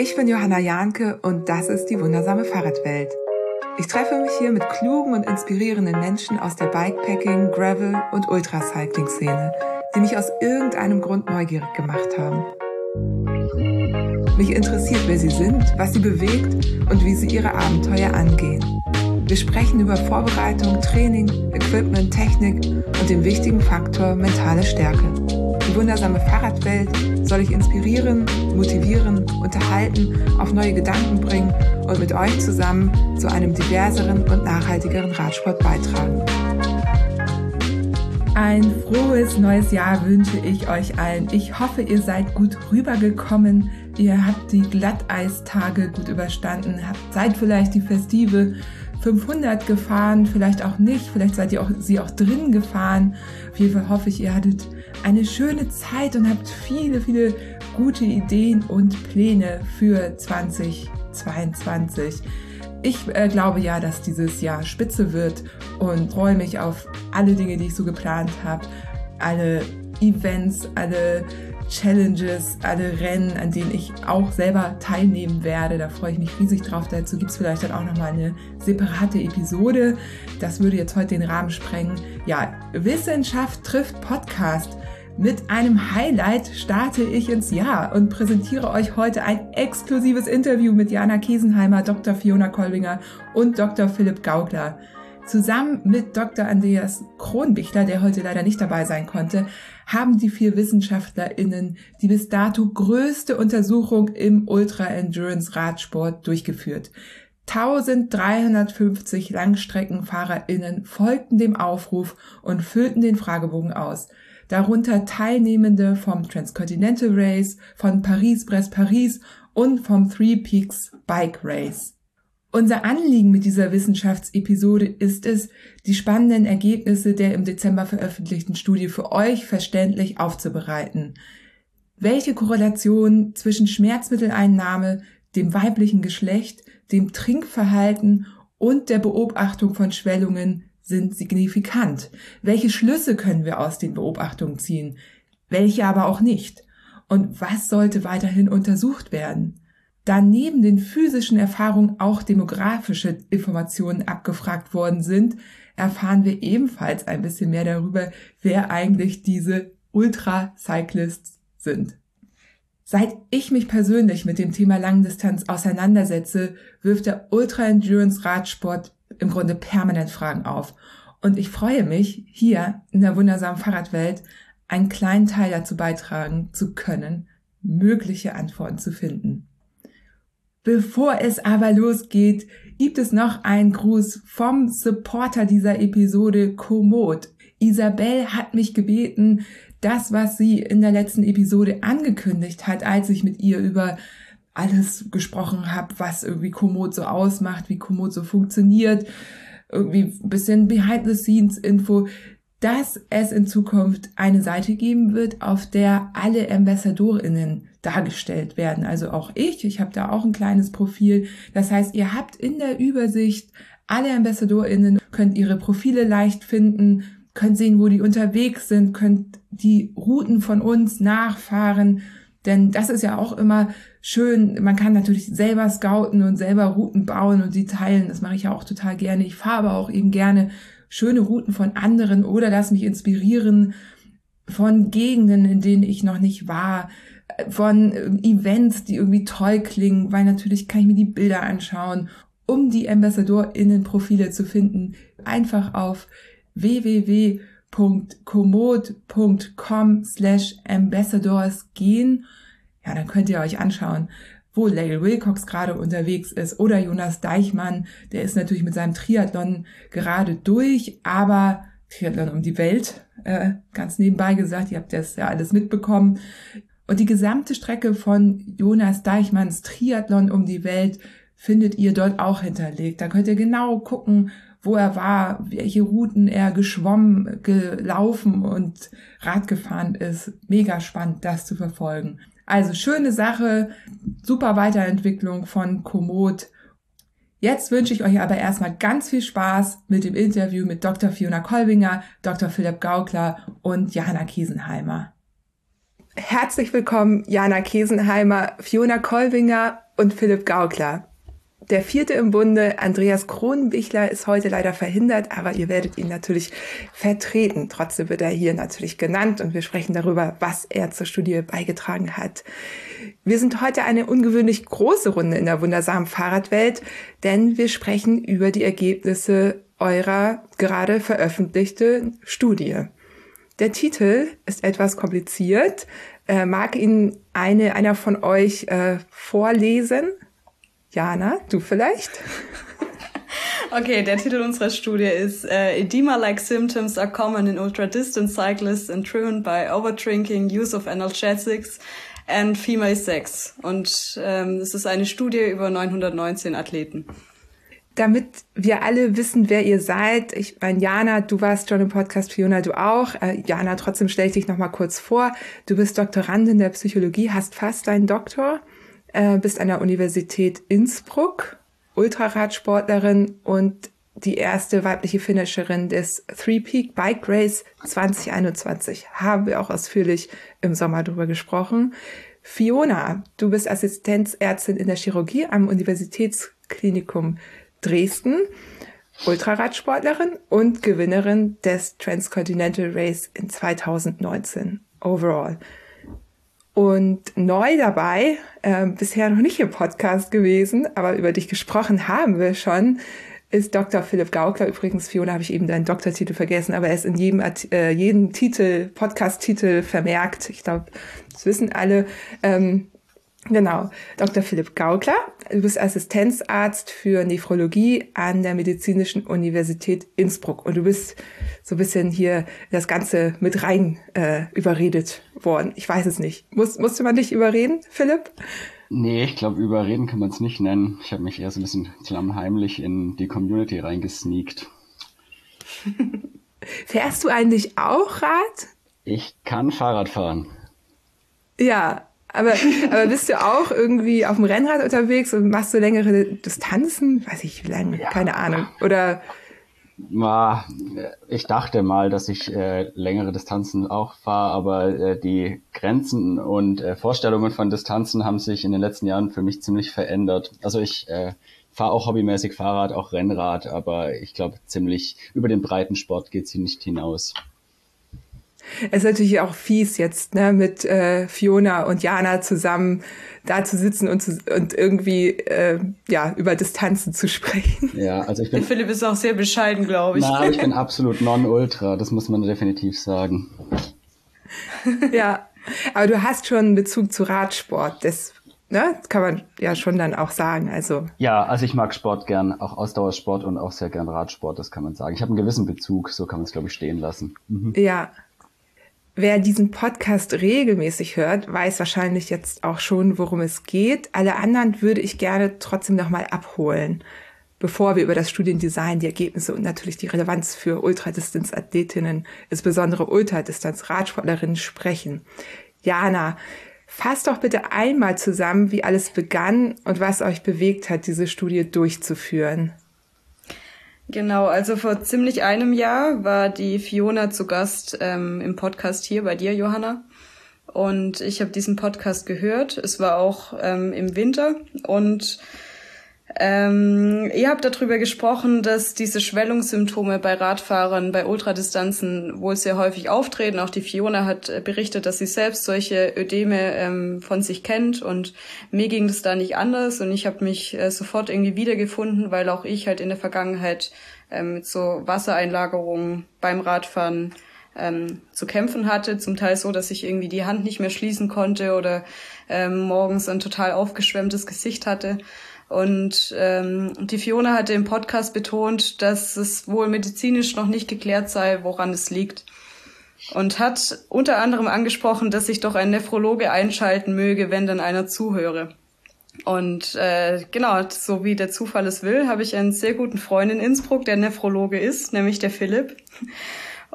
Ich bin Johanna Jahnke und das ist die wundersame Fahrradwelt. Ich treffe mich hier mit klugen und inspirierenden Menschen aus der Bikepacking, Gravel und Ultracycling-Szene, die mich aus irgendeinem Grund neugierig gemacht haben. Mich interessiert, wer sie sind, was sie bewegt und wie sie ihre Abenteuer angehen. Wir sprechen über Vorbereitung, Training, Equipment, Technik und den wichtigen Faktor mentale Stärke. Wundersame Fahrradwelt soll ich inspirieren, motivieren, unterhalten, auf neue Gedanken bringen und mit euch zusammen zu einem diverseren und nachhaltigeren Radsport beitragen. Ein frohes neues Jahr wünsche ich euch allen. Ich hoffe, ihr seid gut rübergekommen. Ihr habt die Glatteistage gut überstanden, habt, seid vielleicht die festive 500 gefahren, vielleicht auch nicht, vielleicht seid ihr auch, sie auch drin gefahren. Auf jeden Fall hoffe ich, ihr hattet eine schöne Zeit und habt viele, viele gute Ideen und Pläne für 2022. Ich äh, glaube ja, dass dieses Jahr spitze wird und freue mich auf alle Dinge, die ich so geplant habe, alle Events, alle Challenges, alle Rennen, an denen ich auch selber teilnehmen werde. Da freue ich mich riesig drauf. Dazu gibt es vielleicht dann auch nochmal eine separate Episode. Das würde jetzt heute den Rahmen sprengen. Ja, Wissenschaft trifft Podcast. Mit einem Highlight starte ich ins Jahr und präsentiere euch heute ein exklusives Interview mit Jana Kesenheimer, Dr. Fiona Kolbinger und Dr. Philipp Gaugler. Zusammen mit Dr. Andreas Kronbichler, der heute leider nicht dabei sein konnte, haben die vier WissenschaftlerInnen die bis dato größte Untersuchung im Ultra-Endurance-Radsport durchgeführt. 1350 LangstreckenfahrerInnen folgten dem Aufruf und füllten den Fragebogen aus. Darunter Teilnehmende vom Transcontinental Race, von Paris-Brest-Paris und vom Three Peaks Bike Race. Unser Anliegen mit dieser Wissenschaftsepisode ist es, die spannenden Ergebnisse der im Dezember veröffentlichten Studie für euch verständlich aufzubereiten. Welche Korrelation zwischen Schmerzmitteleinnahme, dem weiblichen Geschlecht, dem Trinkverhalten und der Beobachtung von Schwellungen sind signifikant? Welche Schlüsse können wir aus den Beobachtungen ziehen? Welche aber auch nicht? Und was sollte weiterhin untersucht werden? Da neben den physischen Erfahrungen auch demografische Informationen abgefragt worden sind, erfahren wir ebenfalls ein bisschen mehr darüber, wer eigentlich diese Ultra-Cyclists sind. Seit ich mich persönlich mit dem Thema Langdistanz auseinandersetze, wirft der Ultra-Endurance-Radsport im Grunde permanent Fragen auf. Und ich freue mich, hier in der wundersamen Fahrradwelt einen kleinen Teil dazu beitragen zu können, mögliche Antworten zu finden. Bevor es aber losgeht, gibt es noch einen Gruß vom Supporter dieser Episode, Komoot. Isabel hat mich gebeten, das, was sie in der letzten Episode angekündigt hat, als ich mit ihr über alles gesprochen habe, was irgendwie Komoot so ausmacht, wie Komoot so funktioniert, irgendwie ein bisschen Behind-the-Scenes-Info, dass es in Zukunft eine Seite geben wird, auf der alle AmbassadorInnen dargestellt werden. Also auch ich, ich habe da auch ein kleines Profil. Das heißt, ihr habt in der Übersicht alle AmbassadorInnen, könnt ihre Profile leicht finden, könnt sehen, wo die unterwegs sind, könnt die Routen von uns nachfahren. Denn das ist ja auch immer schön. Man kann natürlich selber scouten und selber Routen bauen und sie teilen. Das mache ich ja auch total gerne. Ich fahre aber auch eben gerne schöne Routen von anderen oder lass mich inspirieren von Gegenden, in denen ich noch nicht war von ähm, Events, die irgendwie toll klingen, weil natürlich kann ich mir die Bilder anschauen, um die AmbassadorInnen-Profile zu finden. Einfach auf www.komoot.com slash ambassadors gehen. Ja, dann könnt ihr euch anschauen, wo Lael Wilcox gerade unterwegs ist oder Jonas Deichmann, der ist natürlich mit seinem Triathlon gerade durch, aber Triathlon um die Welt, äh, ganz nebenbei gesagt, ihr habt das ja alles mitbekommen. Und die gesamte Strecke von Jonas Deichmanns Triathlon um die Welt findet ihr dort auch hinterlegt. Da könnt ihr genau gucken, wo er war, welche Routen er geschwommen, gelaufen und Rad gefahren ist. Mega spannend, das zu verfolgen. Also schöne Sache, super Weiterentwicklung von Komoot. Jetzt wünsche ich euch aber erstmal ganz viel Spaß mit dem Interview mit Dr. Fiona Kolbinger, Dr. Philipp Gaukler und Jana Kiesenheimer. Herzlich willkommen, Jana Kesenheimer, Fiona Kolwinger und Philipp Gaukler. Der vierte im Bunde, Andreas Kronenbichler, ist heute leider verhindert, aber ihr werdet ihn natürlich vertreten. Trotzdem wird er hier natürlich genannt und wir sprechen darüber, was er zur Studie beigetragen hat. Wir sind heute eine ungewöhnlich große Runde in der wundersamen Fahrradwelt, denn wir sprechen über die Ergebnisse eurer gerade veröffentlichte Studie. Der Titel ist etwas kompliziert. Äh, mag ihn eine, einer von euch äh, vorlesen? Jana, du vielleicht? Okay, der Titel unserer Studie ist uh, Edema-like symptoms are common in ultra-distance cyclists and driven by overdrinking, use of analgesics and female sex. Und ähm, es ist eine Studie über 919 Athleten. Damit wir alle wissen, wer ihr seid, ich meine, Jana, du warst schon im Podcast, Fiona, du auch. Äh, Jana, trotzdem stell ich dich nochmal kurz vor. Du bist Doktorandin der Psychologie, hast fast deinen Doktor äh, bist an der Universität Innsbruck, Ultraradsportlerin und die erste weibliche Finisherin des Three Peak Bike Race 2021. Haben wir auch ausführlich im Sommer drüber gesprochen. Fiona, du bist Assistenzärztin in der Chirurgie am Universitätsklinikum Dresden, Ultraradsportlerin und Gewinnerin des Transcontinental Race in 2019 overall. Und neu dabei, äh, bisher noch nicht im Podcast gewesen, aber über dich gesprochen haben wir schon, ist Dr. Philipp Gaukler. Übrigens, Fiona, habe ich eben deinen Doktortitel vergessen, aber er ist in jedem, äh, jedem Titel, Podcast-Titel vermerkt. Ich glaube, das wissen alle. Ähm, Genau, Dr. Philipp Gaukler. Du bist Assistenzarzt für Nephrologie an der Medizinischen Universität Innsbruck und du bist so ein bisschen hier das Ganze mit rein äh, überredet worden. Ich weiß es nicht. Muss, musste man dich überreden, Philipp? Nee, ich glaube, überreden kann man es nicht nennen. Ich habe mich eher so ein bisschen klammheimlich in die Community reingesneakt. Fährst du eigentlich auch Rad? Ich kann Fahrrad fahren. Ja, aber, aber bist du auch irgendwie auf dem Rennrad unterwegs und machst du längere Distanzen? Weiß ich wie lange, ja. keine Ahnung. Oder ich dachte mal, dass ich äh, längere Distanzen auch fahre, aber äh, die Grenzen und äh, Vorstellungen von Distanzen haben sich in den letzten Jahren für mich ziemlich verändert. Also ich äh, fahre auch hobbymäßig Fahrrad, auch Rennrad, aber ich glaube ziemlich über den breiten Sport geht sie nicht hinaus. Es ist natürlich auch fies jetzt, ne, mit äh, Fiona und Jana zusammen da zu sitzen und, zu, und irgendwie äh, ja über Distanzen zu sprechen. Ja, also ich bin. Philipp ist auch sehr bescheiden, glaube ich. Na, ich bin absolut non-ultra, das muss man definitiv sagen. ja, aber du hast schon einen Bezug zu Radsport, das ne, kann man ja schon dann auch sagen. Also ja, also ich mag Sport gern, auch Ausdauersport und auch sehr gern Radsport, das kann man sagen. Ich habe einen gewissen Bezug, so kann man es glaube ich stehen lassen. Mhm. Ja, Wer diesen Podcast regelmäßig hört, weiß wahrscheinlich jetzt auch schon, worum es geht. Alle anderen würde ich gerne trotzdem nochmal abholen, bevor wir über das Studiendesign, die Ergebnisse und natürlich die Relevanz für Ultradistanzathletinnen, insbesondere Ultradistanz-Radsportlerinnen sprechen. Jana, fasst doch bitte einmal zusammen, wie alles begann und was euch bewegt hat, diese Studie durchzuführen. Genau, also vor ziemlich einem Jahr war die Fiona zu Gast ähm, im Podcast hier bei dir, Johanna. Und ich habe diesen Podcast gehört. Es war auch ähm, im Winter und ähm, ihr habt darüber gesprochen, dass diese Schwellungssymptome bei Radfahrern bei Ultradistanzen wohl sehr häufig auftreten. Auch die Fiona hat äh, berichtet, dass sie selbst solche Ödeme ähm, von sich kennt und mir ging das da nicht anders und ich habe mich äh, sofort irgendwie wiedergefunden, weil auch ich halt in der Vergangenheit ähm, mit so Wassereinlagerungen beim Radfahren ähm, zu kämpfen hatte. Zum Teil so, dass ich irgendwie die Hand nicht mehr schließen konnte oder ähm, morgens ein total aufgeschwemmtes Gesicht hatte. Und ähm, die Fiona hatte im Podcast betont, dass es wohl medizinisch noch nicht geklärt sei, woran es liegt. Und hat unter anderem angesprochen, dass sich doch ein Nephrologe einschalten möge, wenn dann einer zuhöre. Und äh, genau, so wie der Zufall es will, habe ich einen sehr guten Freund in Innsbruck, der Nephrologe ist, nämlich der Philipp.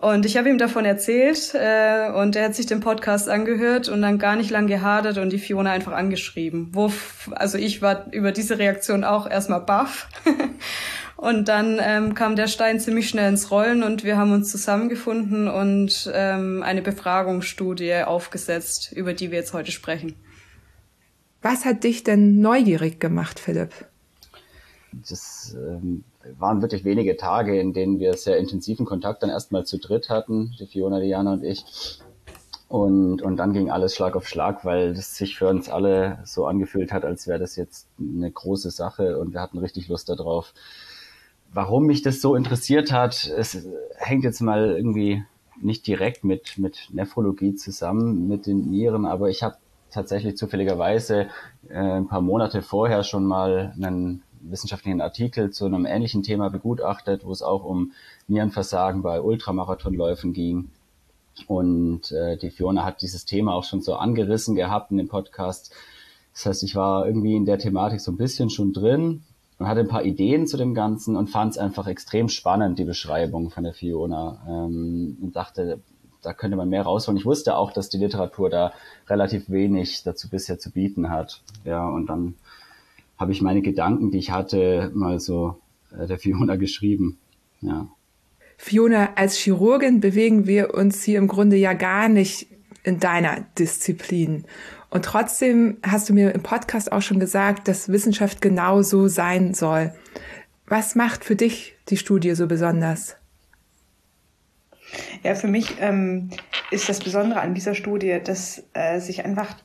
Und ich habe ihm davon erzählt äh, und er hat sich den Podcast angehört und dann gar nicht lang gehadert und die Fiona einfach angeschrieben. Wo, also ich war über diese Reaktion auch erstmal baff. und dann ähm, kam der Stein ziemlich schnell ins Rollen und wir haben uns zusammengefunden und ähm, eine Befragungsstudie aufgesetzt, über die wir jetzt heute sprechen. Was hat dich denn neugierig gemacht, Philipp? Das ähm, waren wirklich wenige Tage, in denen wir sehr intensiven Kontakt dann erstmal zu dritt hatten, die Fiona, Diana und ich. Und, und dann ging alles Schlag auf Schlag, weil es sich für uns alle so angefühlt hat, als wäre das jetzt eine große Sache und wir hatten richtig Lust darauf. Warum mich das so interessiert hat, es hängt jetzt mal irgendwie nicht direkt mit, mit Nephrologie zusammen, mit den Nieren, aber ich habe tatsächlich zufälligerweise äh, ein paar Monate vorher schon mal einen wissenschaftlichen Artikel zu einem ähnlichen Thema begutachtet, wo es auch um Nierenversagen bei Ultramarathonläufen ging. Und äh, die Fiona hat dieses Thema auch schon so angerissen gehabt in dem Podcast. Das heißt, ich war irgendwie in der Thematik so ein bisschen schon drin und hatte ein paar Ideen zu dem Ganzen und fand es einfach extrem spannend, die Beschreibung von der Fiona. Ähm, und dachte, da könnte man mehr rausholen. Ich wusste auch, dass die Literatur da relativ wenig dazu bisher zu bieten hat. Ja, und dann habe ich meine Gedanken, die ich hatte, mal so äh, der Fiona geschrieben. Ja. Fiona, als Chirurgin bewegen wir uns hier im Grunde ja gar nicht in deiner Disziplin. Und trotzdem hast du mir im Podcast auch schon gesagt, dass Wissenschaft genau so sein soll. Was macht für dich die Studie so besonders? Ja, für mich ähm, ist das Besondere an dieser Studie, dass äh, sich einfach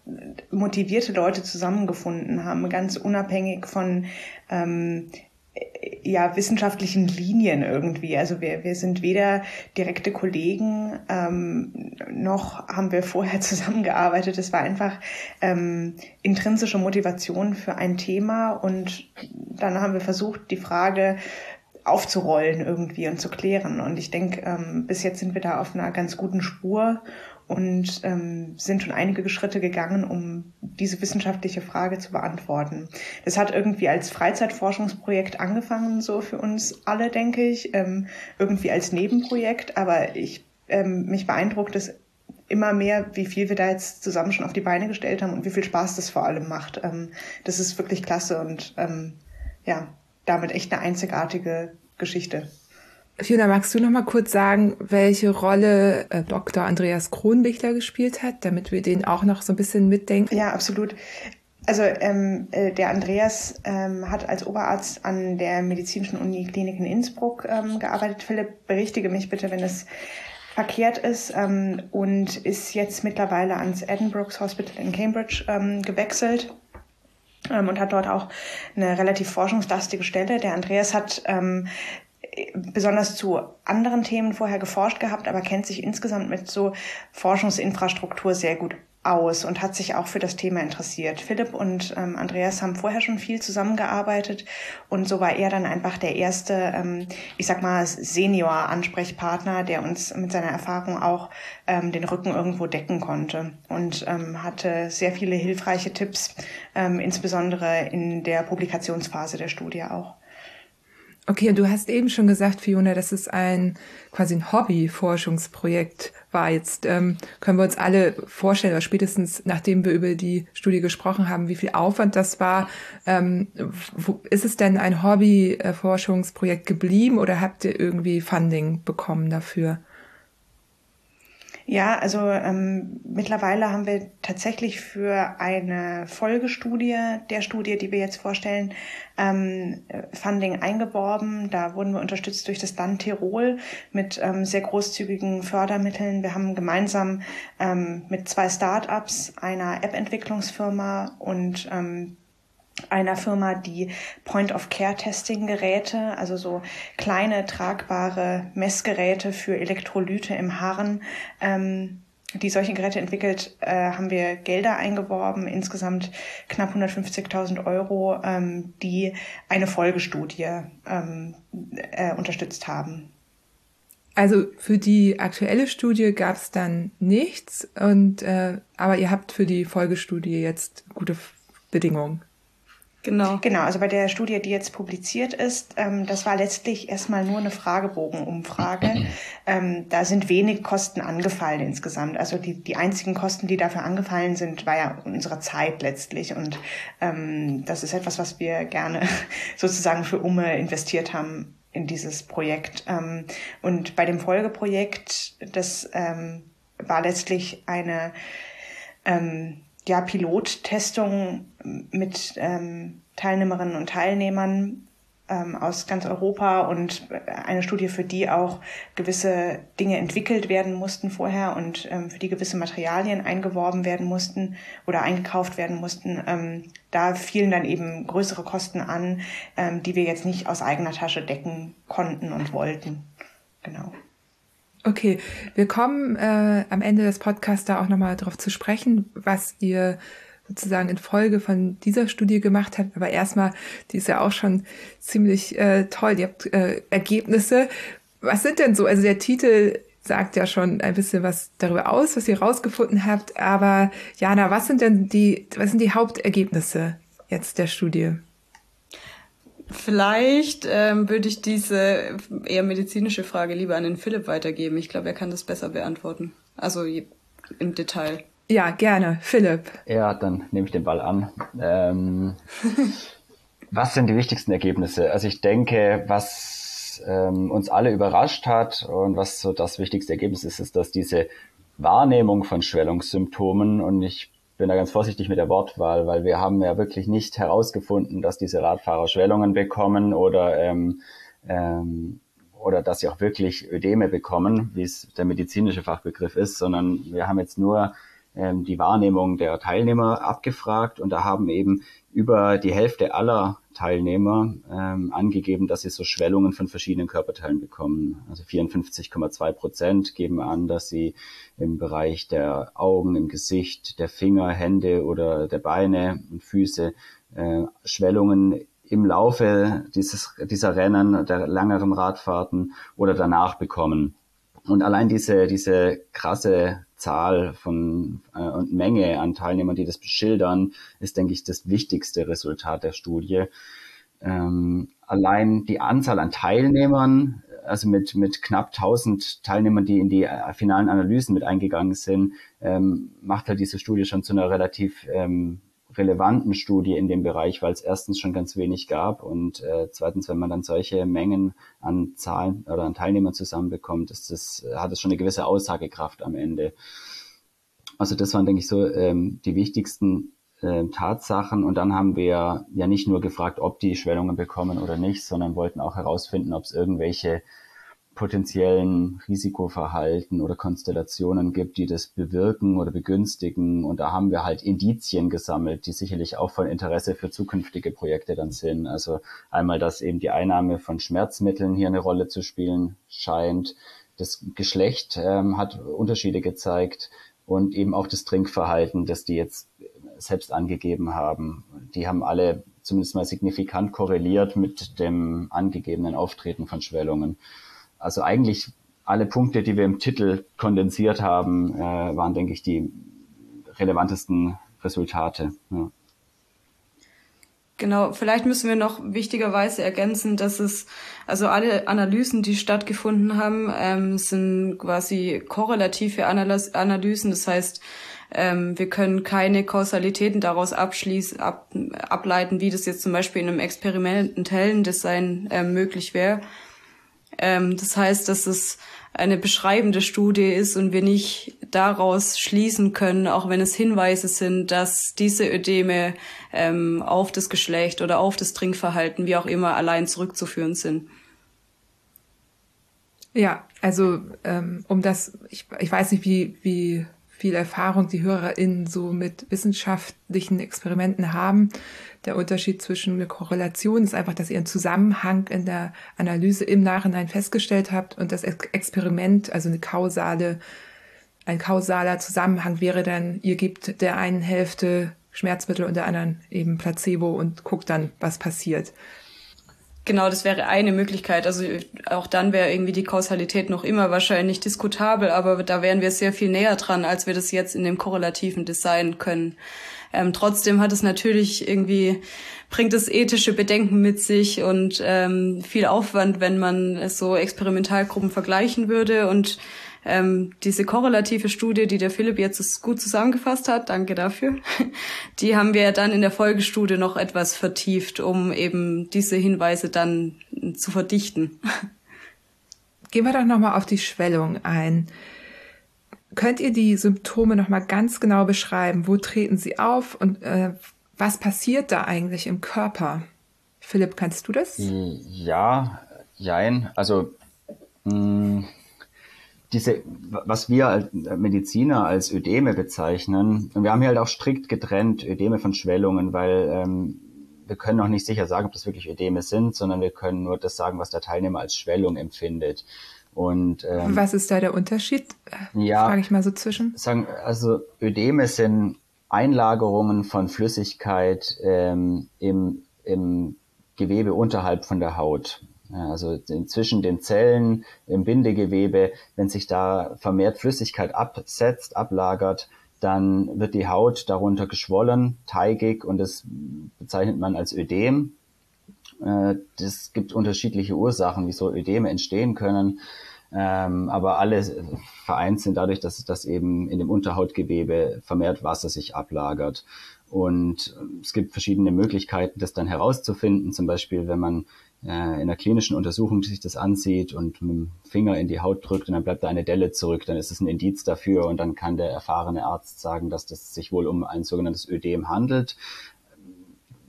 motivierte Leute zusammengefunden haben, ganz unabhängig von ähm, ja, wissenschaftlichen Linien irgendwie. Also wir, wir sind weder direkte Kollegen, ähm, noch haben wir vorher zusammengearbeitet. Es war einfach ähm, intrinsische Motivation für ein Thema und dann haben wir versucht, die Frage aufzurollen irgendwie und zu klären. Und ich denke, ähm, bis jetzt sind wir da auf einer ganz guten Spur und ähm, sind schon einige Schritte gegangen, um diese wissenschaftliche Frage zu beantworten. Das hat irgendwie als Freizeitforschungsprojekt angefangen, so für uns alle, denke ich, ähm, irgendwie als Nebenprojekt, aber ich ähm, mich beeindruckt es immer mehr, wie viel wir da jetzt zusammen schon auf die Beine gestellt haben und wie viel Spaß das vor allem macht. Ähm, das ist wirklich klasse und ähm, ja, damit echt eine einzigartige Geschichte. Fiona, magst du noch mal kurz sagen, welche Rolle äh, Dr. Andreas Kronbichler gespielt hat, damit wir den auch noch so ein bisschen mitdenken? Ja, absolut. Also ähm, äh, der Andreas ähm, hat als Oberarzt an der Medizinischen Uniklinik in Innsbruck ähm, gearbeitet. Philipp, berichtige mich bitte, wenn es verkehrt ist ähm, und ist jetzt mittlerweile ans Edinburghs Hospital in Cambridge ähm, gewechselt und hat dort auch eine relativ forschungslastige Stelle. Der Andreas hat ähm, besonders zu anderen Themen vorher geforscht gehabt, aber kennt sich insgesamt mit so Forschungsinfrastruktur sehr gut aus und hat sich auch für das Thema interessiert. Philipp und ähm, Andreas haben vorher schon viel zusammengearbeitet und so war er dann einfach der erste, ähm, ich sag mal, Senior-Ansprechpartner, der uns mit seiner Erfahrung auch ähm, den Rücken irgendwo decken konnte und ähm, hatte sehr viele hilfreiche Tipps, ähm, insbesondere in der Publikationsphase der Studie auch. Okay, und du hast eben schon gesagt, Fiona, dass es ein quasi ein Hobby-Forschungsprojekt war. Jetzt ähm, können wir uns alle vorstellen, oder spätestens nachdem wir über die Studie gesprochen haben, wie viel Aufwand das war. Ähm, wo, ist es denn ein Hobby-Forschungsprojekt geblieben oder habt ihr irgendwie Funding bekommen dafür? Ja, also ähm, mittlerweile haben wir tatsächlich für eine Folgestudie der Studie, die wir jetzt vorstellen, ähm, Funding eingeworben. Da wurden wir unterstützt durch das Land Tirol mit ähm, sehr großzügigen Fördermitteln. Wir haben gemeinsam ähm, mit zwei Start-ups, einer App-Entwicklungsfirma und ähm, einer Firma, die Point-of-Care-Testing-Geräte, also so kleine tragbare Messgeräte für Elektrolyte im Harn, ähm, die solche Geräte entwickelt, äh, haben wir Gelder eingeworben, insgesamt knapp 150.000 Euro, ähm, die eine Folgestudie ähm, äh, unterstützt haben. Also für die aktuelle Studie gab es dann nichts, und äh, aber ihr habt für die Folgestudie jetzt gute Bedingungen. Genau. Genau, also bei der Studie, die jetzt publiziert ist, ähm, das war letztlich erstmal nur eine Fragebogenumfrage. ähm, da sind wenig Kosten angefallen insgesamt. Also die, die einzigen Kosten, die dafür angefallen sind, war ja unsere Zeit letztlich. Und ähm, das ist etwas, was wir gerne sozusagen für Umme investiert haben in dieses Projekt. Ähm, und bei dem Folgeprojekt, das ähm, war letztlich eine ähm, ja, Pilottestungen mit ähm, Teilnehmerinnen und Teilnehmern ähm, aus ganz Europa und eine Studie, für die auch gewisse Dinge entwickelt werden mussten vorher und ähm, für die gewisse Materialien eingeworben werden mussten oder eingekauft werden mussten. Ähm, da fielen dann eben größere Kosten an, ähm, die wir jetzt nicht aus eigener Tasche decken konnten und wollten. Genau. Okay, wir kommen äh, am Ende des Podcasts da auch nochmal drauf zu sprechen, was ihr sozusagen in Folge von dieser Studie gemacht habt. Aber erstmal, die ist ja auch schon ziemlich äh, toll. Ihr habt äh, Ergebnisse. Was sind denn so? Also der Titel sagt ja schon ein bisschen was darüber aus, was ihr rausgefunden habt. Aber Jana, was sind denn die, was sind die Hauptergebnisse jetzt der Studie? Vielleicht ähm, würde ich diese eher medizinische Frage lieber an den Philipp weitergeben. Ich glaube, er kann das besser beantworten. Also im Detail. Ja, gerne. Philipp. Ja, dann nehme ich den Ball an. Ähm, was sind die wichtigsten Ergebnisse? Also ich denke, was ähm, uns alle überrascht hat und was so das wichtigste Ergebnis ist, ist, dass diese Wahrnehmung von Schwellungssymptomen und ich bin da ganz vorsichtig mit der Wortwahl, weil wir haben ja wirklich nicht herausgefunden, dass diese Radfahrer Schwellungen bekommen oder ähm, ähm, oder dass sie auch wirklich Ödeme bekommen, wie es der medizinische Fachbegriff ist, sondern wir haben jetzt nur ähm, die Wahrnehmung der Teilnehmer abgefragt und da haben eben über die Hälfte aller Teilnehmer ähm, angegeben, dass sie so Schwellungen von verschiedenen Körperteilen bekommen. Also 54,2 Prozent geben an, dass sie im Bereich der Augen, im Gesicht, der Finger, Hände oder der Beine und Füße äh, Schwellungen im Laufe dieses, dieser Rennen, der längeren Radfahrten oder danach bekommen. Und allein diese, diese krasse Zahl von äh, und Menge an Teilnehmern, die das beschildern, ist, denke ich, das wichtigste Resultat der Studie. Ähm, allein die Anzahl an Teilnehmern, also mit, mit knapp 1000 Teilnehmern, die in die äh, finalen Analysen mit eingegangen sind, ähm, macht halt diese Studie schon zu einer relativ ähm, relevanten Studie in dem Bereich, weil es erstens schon ganz wenig gab und äh, zweitens, wenn man dann solche Mengen an Zahlen oder an Teilnehmern zusammenbekommt, ist das, hat es schon eine gewisse Aussagekraft am Ende. Also das waren, denke ich, so ähm, die wichtigsten äh, Tatsachen. Und dann haben wir ja nicht nur gefragt, ob die Schwellungen bekommen oder nicht, sondern wollten auch herausfinden, ob es irgendwelche potenziellen Risikoverhalten oder Konstellationen gibt, die das bewirken oder begünstigen. Und da haben wir halt Indizien gesammelt, die sicherlich auch von Interesse für zukünftige Projekte dann sind. Also einmal, dass eben die Einnahme von Schmerzmitteln hier eine Rolle zu spielen scheint. Das Geschlecht ähm, hat Unterschiede gezeigt und eben auch das Trinkverhalten, das die jetzt selbst angegeben haben. Die haben alle zumindest mal signifikant korreliert mit dem angegebenen Auftreten von Schwellungen. Also eigentlich alle Punkte, die wir im Titel kondensiert haben, äh, waren, denke ich, die relevantesten Resultate. Ja. Genau, vielleicht müssen wir noch wichtigerweise ergänzen, dass es, also alle Analysen, die stattgefunden haben, ähm, sind quasi korrelative Analysen. Das heißt, ähm, wir können keine Kausalitäten daraus abschließen, ab, ableiten, wie das jetzt zum Beispiel in einem experimentellen Design ähm, möglich wäre. Ähm, das heißt, dass es eine beschreibende Studie ist und wir nicht daraus schließen können, auch wenn es Hinweise sind, dass diese Ödeme ähm, auf das Geschlecht oder auf das Trinkverhalten, wie auch immer, allein zurückzuführen sind. Ja, also ähm, um das, ich, ich weiß nicht, wie, wie viel Erfahrung die HörerInnen so mit wissenschaftlichen Experimenten haben. Der Unterschied zwischen einer Korrelation ist einfach, dass ihr einen Zusammenhang in der Analyse im Nachhinein festgestellt habt und das Experiment, also eine kausale, ein kausaler Zusammenhang wäre dann, ihr gebt der einen Hälfte Schmerzmittel und der anderen eben Placebo und guckt dann, was passiert. Genau, das wäre eine Möglichkeit. Also auch dann wäre irgendwie die Kausalität noch immer wahrscheinlich diskutabel, aber da wären wir sehr viel näher dran, als wir das jetzt in dem korrelativen Design können. Ähm, trotzdem hat es natürlich irgendwie, bringt es ethische Bedenken mit sich und ähm, viel Aufwand, wenn man so Experimentalgruppen vergleichen würde und ähm, diese korrelative Studie, die der Philipp jetzt gut zusammengefasst hat, danke dafür, die haben wir dann in der Folgestudie noch etwas vertieft, um eben diese Hinweise dann zu verdichten. Gehen wir doch nochmal auf die Schwellung ein. Könnt ihr die Symptome nochmal ganz genau beschreiben? Wo treten sie auf und äh, was passiert da eigentlich im Körper? Philipp, kannst du das? Ja, jein. Also mh, hm, diese, was wir als Mediziner als Ödeme bezeichnen, und wir haben hier halt auch strikt getrennt Ödeme von Schwellungen, weil ähm, wir können noch nicht sicher sagen, ob das wirklich Ödeme sind, sondern wir können nur das sagen, was der Teilnehmer als Schwellung empfindet. Und ähm, was ist da der Unterschied? Ja, frage ich mal so zwischen. Sagen, also Ödeme sind Einlagerungen von Flüssigkeit ähm, im, im Gewebe unterhalb von der Haut. Also zwischen den Zellen im Bindegewebe, wenn sich da vermehrt Flüssigkeit absetzt, ablagert, dann wird die Haut darunter geschwollen, teigig und das bezeichnet man als Ödem. Äh, das gibt unterschiedliche Ursachen, wieso Ödeme entstehen können. Ähm, aber alle vereint sind dadurch, dass, dass eben in dem Unterhautgewebe vermehrt Wasser sich ablagert. Und es gibt verschiedene Möglichkeiten, das dann herauszufinden. Zum Beispiel, wenn man äh, in einer klinischen Untersuchung sich das ansieht und mit dem Finger in die Haut drückt und dann bleibt da eine Delle zurück, dann ist es ein Indiz dafür und dann kann der erfahrene Arzt sagen, dass das sich wohl um ein sogenanntes Ödem handelt.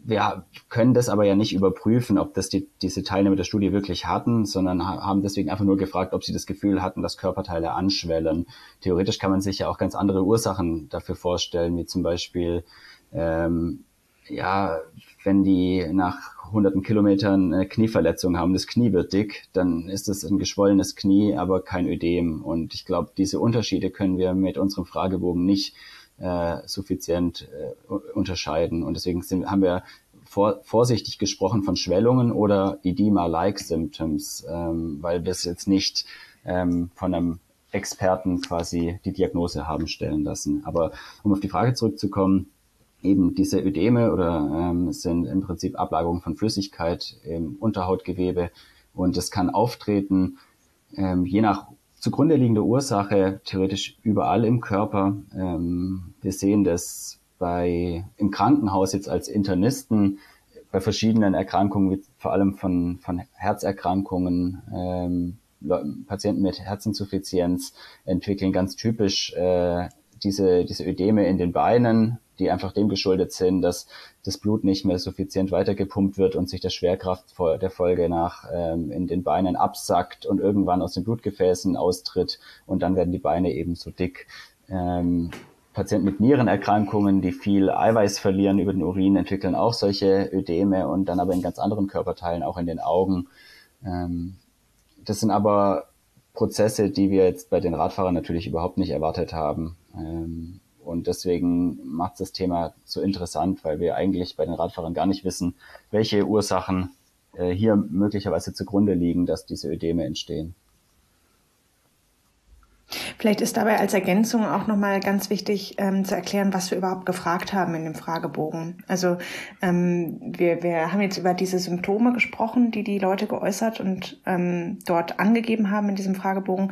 Wir können das aber ja nicht überprüfen, ob das die, diese Teilnehmer der Studie wirklich hatten, sondern haben deswegen einfach nur gefragt, ob sie das Gefühl hatten, dass Körperteile anschwellen. Theoretisch kann man sich ja auch ganz andere Ursachen dafür vorstellen, wie zum Beispiel ähm, ja, wenn die nach hunderten Kilometern eine Knieverletzung haben, das Knie wird dick, dann ist es ein geschwollenes Knie, aber kein Ödem. Und ich glaube, diese Unterschiede können wir mit unserem Fragebogen nicht äh, suffizient äh, unterscheiden. Und deswegen sind, haben wir vor, vorsichtig gesprochen von Schwellungen oder Edema-like Symptoms, ähm, weil wir es jetzt nicht ähm, von einem Experten quasi die Diagnose haben stellen lassen. Aber um auf die Frage zurückzukommen, eben diese Ödeme oder ähm, sind im Prinzip Ablagerungen von Flüssigkeit im Unterhautgewebe und es kann auftreten, ähm, je nach zugrunde liegender Ursache, theoretisch überall im Körper. Ähm, wir sehen das bei, im Krankenhaus jetzt als Internisten bei verschiedenen Erkrankungen, vor allem von, von Herzerkrankungen, ähm, Patienten mit Herzinsuffizienz entwickeln ganz typisch äh, diese, diese Ödeme in den Beinen, die einfach dem geschuldet sind, dass das Blut nicht mehr suffizient weitergepumpt wird und sich der Schwerkraft der Folge nach ähm, in den Beinen absackt und irgendwann aus den Blutgefäßen austritt und dann werden die Beine eben so dick. Ähm, Patienten mit Nierenerkrankungen, die viel Eiweiß verlieren über den Urin, entwickeln auch solche Ödeme und dann aber in ganz anderen Körperteilen, auch in den Augen. Ähm, das sind aber Prozesse, die wir jetzt bei den Radfahrern natürlich überhaupt nicht erwartet haben. Ähm, und deswegen macht das Thema so interessant, weil wir eigentlich bei den Radfahrern gar nicht wissen, welche Ursachen äh, hier möglicherweise zugrunde liegen, dass diese Ödeme entstehen. Vielleicht ist dabei als Ergänzung auch nochmal ganz wichtig ähm, zu erklären, was wir überhaupt gefragt haben in dem Fragebogen. Also ähm, wir, wir haben jetzt über diese Symptome gesprochen, die die Leute geäußert und ähm, dort angegeben haben in diesem Fragebogen.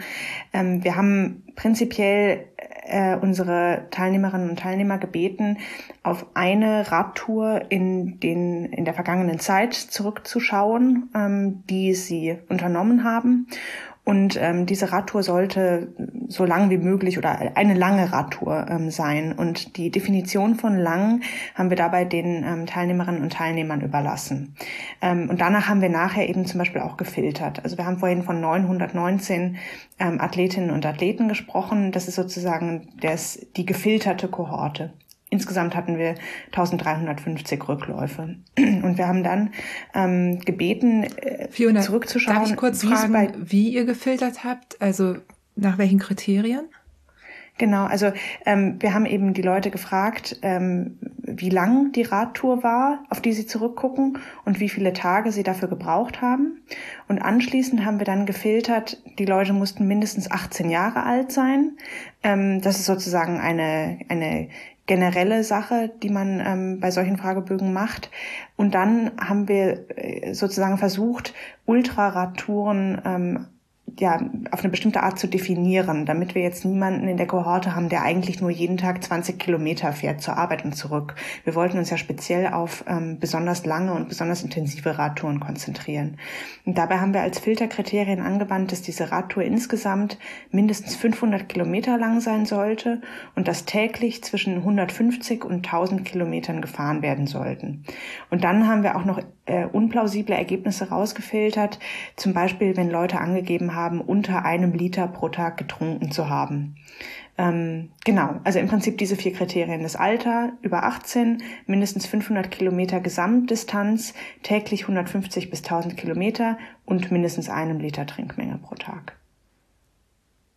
Ähm, wir haben prinzipiell äh, unsere Teilnehmerinnen und Teilnehmer gebeten, auf eine Radtour in, den, in der vergangenen Zeit zurückzuschauen, ähm, die sie unternommen haben und ähm, diese Radtour sollte so lang wie möglich oder eine lange Radtour ähm, sein. Und die Definition von lang haben wir dabei den ähm, Teilnehmerinnen und Teilnehmern überlassen. Ähm, und danach haben wir nachher eben zum Beispiel auch gefiltert. Also wir haben vorhin von 919 ähm, Athletinnen und Athleten gesprochen. Das ist sozusagen das, die gefilterte Kohorte. Insgesamt hatten wir 1350 Rückläufe. Und wir haben dann ähm, gebeten, äh, Fiona, zurückzuschauen. Darf ich kurz fragen, wie ihr gefiltert habt? Also nach welchen Kriterien? Genau, also ähm, wir haben eben die Leute gefragt, ähm, wie lang die Radtour war, auf die sie zurückgucken und wie viele Tage sie dafür gebraucht haben. Und anschließend haben wir dann gefiltert, die Leute mussten mindestens 18 Jahre alt sein. Ähm, das ist sozusagen eine, eine generelle Sache, die man ähm, bei solchen Fragebögen macht. Und dann haben wir äh, sozusagen versucht, Ultraradtouren ähm, ja, auf eine bestimmte Art zu definieren, damit wir jetzt niemanden in der Kohorte haben, der eigentlich nur jeden Tag 20 Kilometer fährt zur Arbeit und zurück. Wir wollten uns ja speziell auf ähm, besonders lange und besonders intensive Radtouren konzentrieren. Und dabei haben wir als Filterkriterien angewandt, dass diese Radtour insgesamt mindestens 500 Kilometer lang sein sollte und dass täglich zwischen 150 und 1000 Kilometern gefahren werden sollten. Und dann haben wir auch noch äh, unplausible Ergebnisse rausgefiltert, zum Beispiel wenn Leute angegeben haben, unter einem Liter pro Tag getrunken zu haben. Ähm, genau, also im Prinzip diese vier Kriterien. Das Alter über 18, mindestens 500 Kilometer Gesamtdistanz, täglich 150 bis 1000 Kilometer und mindestens einem Liter Trinkmenge pro Tag.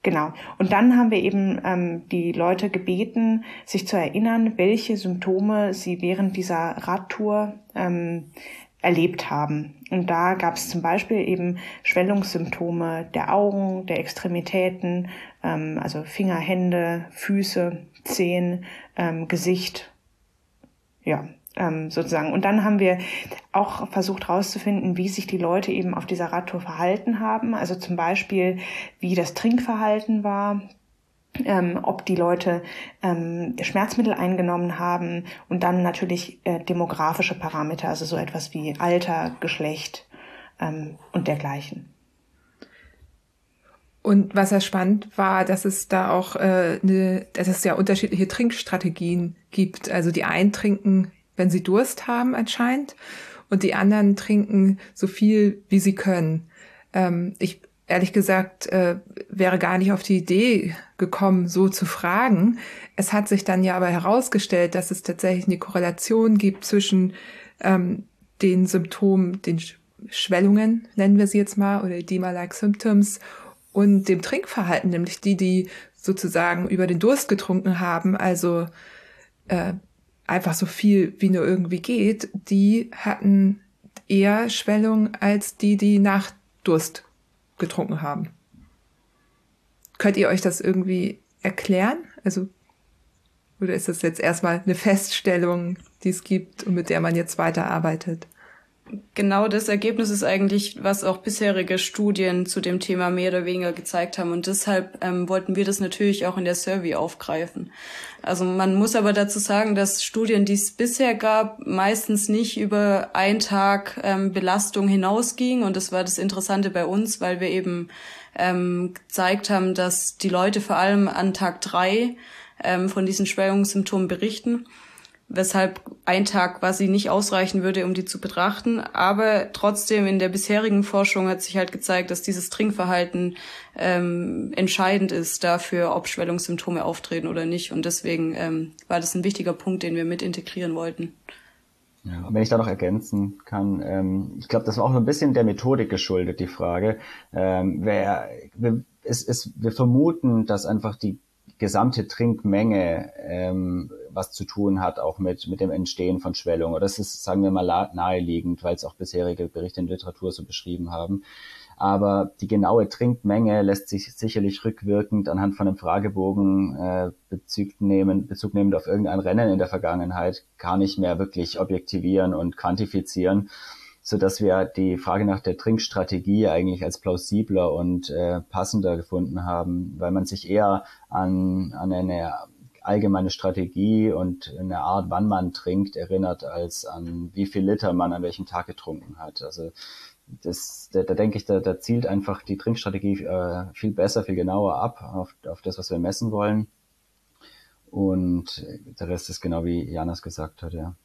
Genau. Und dann haben wir eben ähm, die Leute gebeten, sich zu erinnern, welche Symptome sie während dieser Radtour ähm, erlebt haben. Und da gab es zum Beispiel eben Schwellungssymptome der Augen, der Extremitäten, ähm, also Finger, Hände, Füße, Zehen, ähm, Gesicht. Ja, ähm, sozusagen. Und dann haben wir auch versucht herauszufinden, wie sich die Leute eben auf dieser Radtour verhalten haben. Also zum Beispiel, wie das Trinkverhalten war, ähm, ob die Leute ähm, Schmerzmittel eingenommen haben und dann natürlich äh, demografische Parameter, also so etwas wie Alter, Geschlecht ähm, und dergleichen. Und was ja spannend war, dass es da auch äh, eine, dass es ja unterschiedliche Trinkstrategien gibt. Also die einen trinken, wenn sie Durst haben anscheinend, und die anderen trinken so viel, wie sie können. Ähm, ich ehrlich gesagt, äh, wäre gar nicht auf die Idee gekommen, so zu fragen. Es hat sich dann ja aber herausgestellt, dass es tatsächlich eine Korrelation gibt zwischen ähm, den Symptomen, den Schwellungen, nennen wir sie jetzt mal, oder Edema-like Symptoms und dem Trinkverhalten, nämlich die, die sozusagen über den Durst getrunken haben, also äh, einfach so viel wie nur irgendwie geht, die hatten eher Schwellung als die, die nach Durst getrunken haben. Könnt ihr euch das irgendwie erklären? Also, oder ist das jetzt erstmal eine Feststellung, die es gibt und mit der man jetzt weiterarbeitet? Genau das Ergebnis ist eigentlich, was auch bisherige Studien zu dem Thema mehr oder weniger gezeigt haben. Und deshalb ähm, wollten wir das natürlich auch in der Survey aufgreifen. Also man muss aber dazu sagen, dass Studien, die es bisher gab, meistens nicht über einen Tag ähm, Belastung hinausgingen. Und das war das Interessante bei uns, weil wir eben ähm, gezeigt haben, dass die Leute vor allem an Tag drei ähm, von diesen Schwellungssymptomen berichten weshalb ein Tag quasi nicht ausreichen würde, um die zu betrachten. Aber trotzdem in der bisherigen Forschung hat sich halt gezeigt, dass dieses Trinkverhalten ähm, entscheidend ist dafür, ob Schwellungssymptome auftreten oder nicht. Und deswegen ähm, war das ein wichtiger Punkt, den wir mit integrieren wollten. Ja, wenn ich da noch ergänzen kann, ähm, ich glaube, das war auch ein bisschen der Methodik geschuldet, die Frage. Ähm, wer, wir, es, es, wir vermuten, dass einfach die gesamte Trinkmenge ähm, was zu tun hat, auch mit, mit dem Entstehen von Schwellung. Das ist, sagen wir mal, naheliegend, weil es auch bisherige Berichte in Literatur so beschrieben haben. Aber die genaue Trinkmenge lässt sich sicherlich rückwirkend anhand von einem Fragebogen äh, Bezug, nehmen, Bezug nehmend auf irgendein Rennen in der Vergangenheit gar nicht mehr wirklich objektivieren und quantifizieren so dass wir die Frage nach der Trinkstrategie eigentlich als plausibler und äh, passender gefunden haben, weil man sich eher an, an eine allgemeine Strategie und eine Art, wann man trinkt, erinnert, als an wie viel Liter man an welchem Tag getrunken hat. Also das, da, da denke ich, da, da zielt einfach die Trinkstrategie äh, viel besser, viel genauer ab auf, auf das, was wir messen wollen. Und der Rest ist genau wie Janas gesagt hat, ja.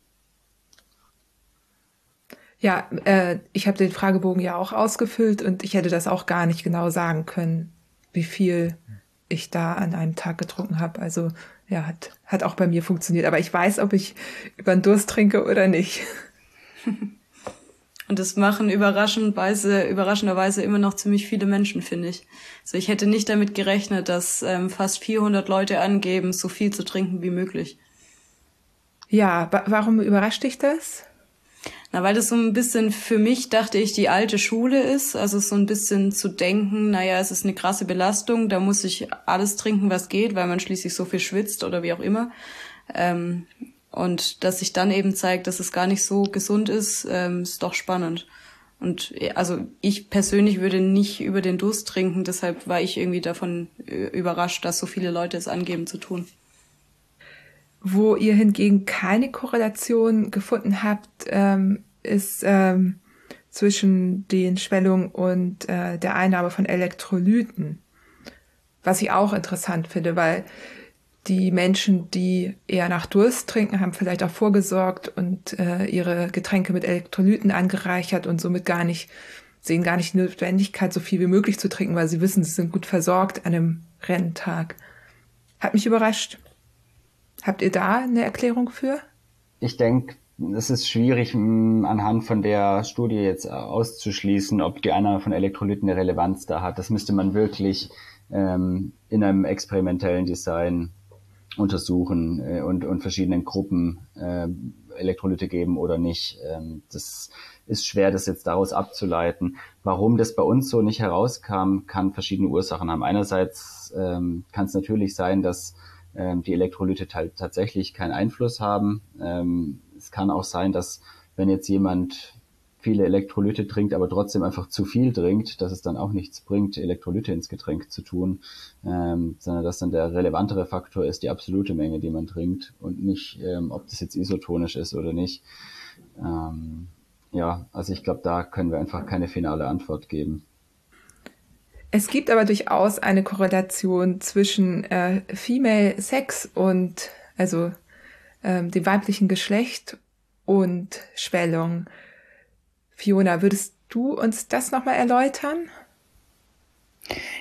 Ja, äh, ich habe den Fragebogen ja auch ausgefüllt und ich hätte das auch gar nicht genau sagen können, wie viel ich da an einem Tag getrunken habe. Also ja, hat, hat auch bei mir funktioniert. Aber ich weiß, ob ich über den Durst trinke oder nicht. Und das machen überraschenderweise, überraschenderweise immer noch ziemlich viele Menschen, finde ich. Also ich hätte nicht damit gerechnet, dass ähm, fast 400 Leute angeben, so viel zu trinken wie möglich. Ja, wa warum überrascht dich das? Na, weil das so ein bisschen für mich, dachte ich, die alte Schule ist. Also so ein bisschen zu denken, naja, es ist eine krasse Belastung, da muss ich alles trinken, was geht, weil man schließlich so viel schwitzt oder wie auch immer. Ähm, und dass sich dann eben zeigt, dass es gar nicht so gesund ist, ähm, ist doch spannend. Und also ich persönlich würde nicht über den Durst trinken, deshalb war ich irgendwie davon äh, überrascht, dass so viele Leute es angeben zu tun. Wo ihr hingegen keine Korrelation gefunden habt, ähm, ist ähm, zwischen den Schwellungen und äh, der Einnahme von Elektrolyten. Was ich auch interessant finde, weil die Menschen, die eher nach Durst trinken, haben vielleicht auch vorgesorgt und äh, ihre Getränke mit Elektrolyten angereichert und somit gar nicht, sehen gar nicht die Notwendigkeit, so viel wie möglich zu trinken, weil sie wissen, sie sind gut versorgt an einem Renntag. Hat mich überrascht. Habt ihr da eine Erklärung für? Ich denke, es ist schwierig, anhand von der Studie jetzt auszuschließen, ob die Einnahme von Elektrolyten eine Relevanz da hat. Das müsste man wirklich ähm, in einem experimentellen Design untersuchen äh, und, und verschiedenen Gruppen äh, Elektrolyte geben oder nicht. Ähm, das ist schwer, das jetzt daraus abzuleiten. Warum das bei uns so nicht herauskam, kann verschiedene Ursachen haben. Einerseits ähm, kann es natürlich sein, dass ähm, die Elektrolyte tatsächlich keinen Einfluss haben. Ähm, es kann auch sein, dass wenn jetzt jemand viele Elektrolyte trinkt, aber trotzdem einfach zu viel trinkt, dass es dann auch nichts bringt, Elektrolyte ins Getränk zu tun, ähm, sondern dass dann der relevantere Faktor ist die absolute Menge, die man trinkt und nicht, ähm, ob das jetzt isotonisch ist oder nicht. Ähm, ja, also ich glaube, da können wir einfach keine finale Antwort geben. Es gibt aber durchaus eine Korrelation zwischen äh, Female Sex und also ähm, dem weiblichen Geschlecht und Schwellung. Fiona, würdest du uns das nochmal erläutern?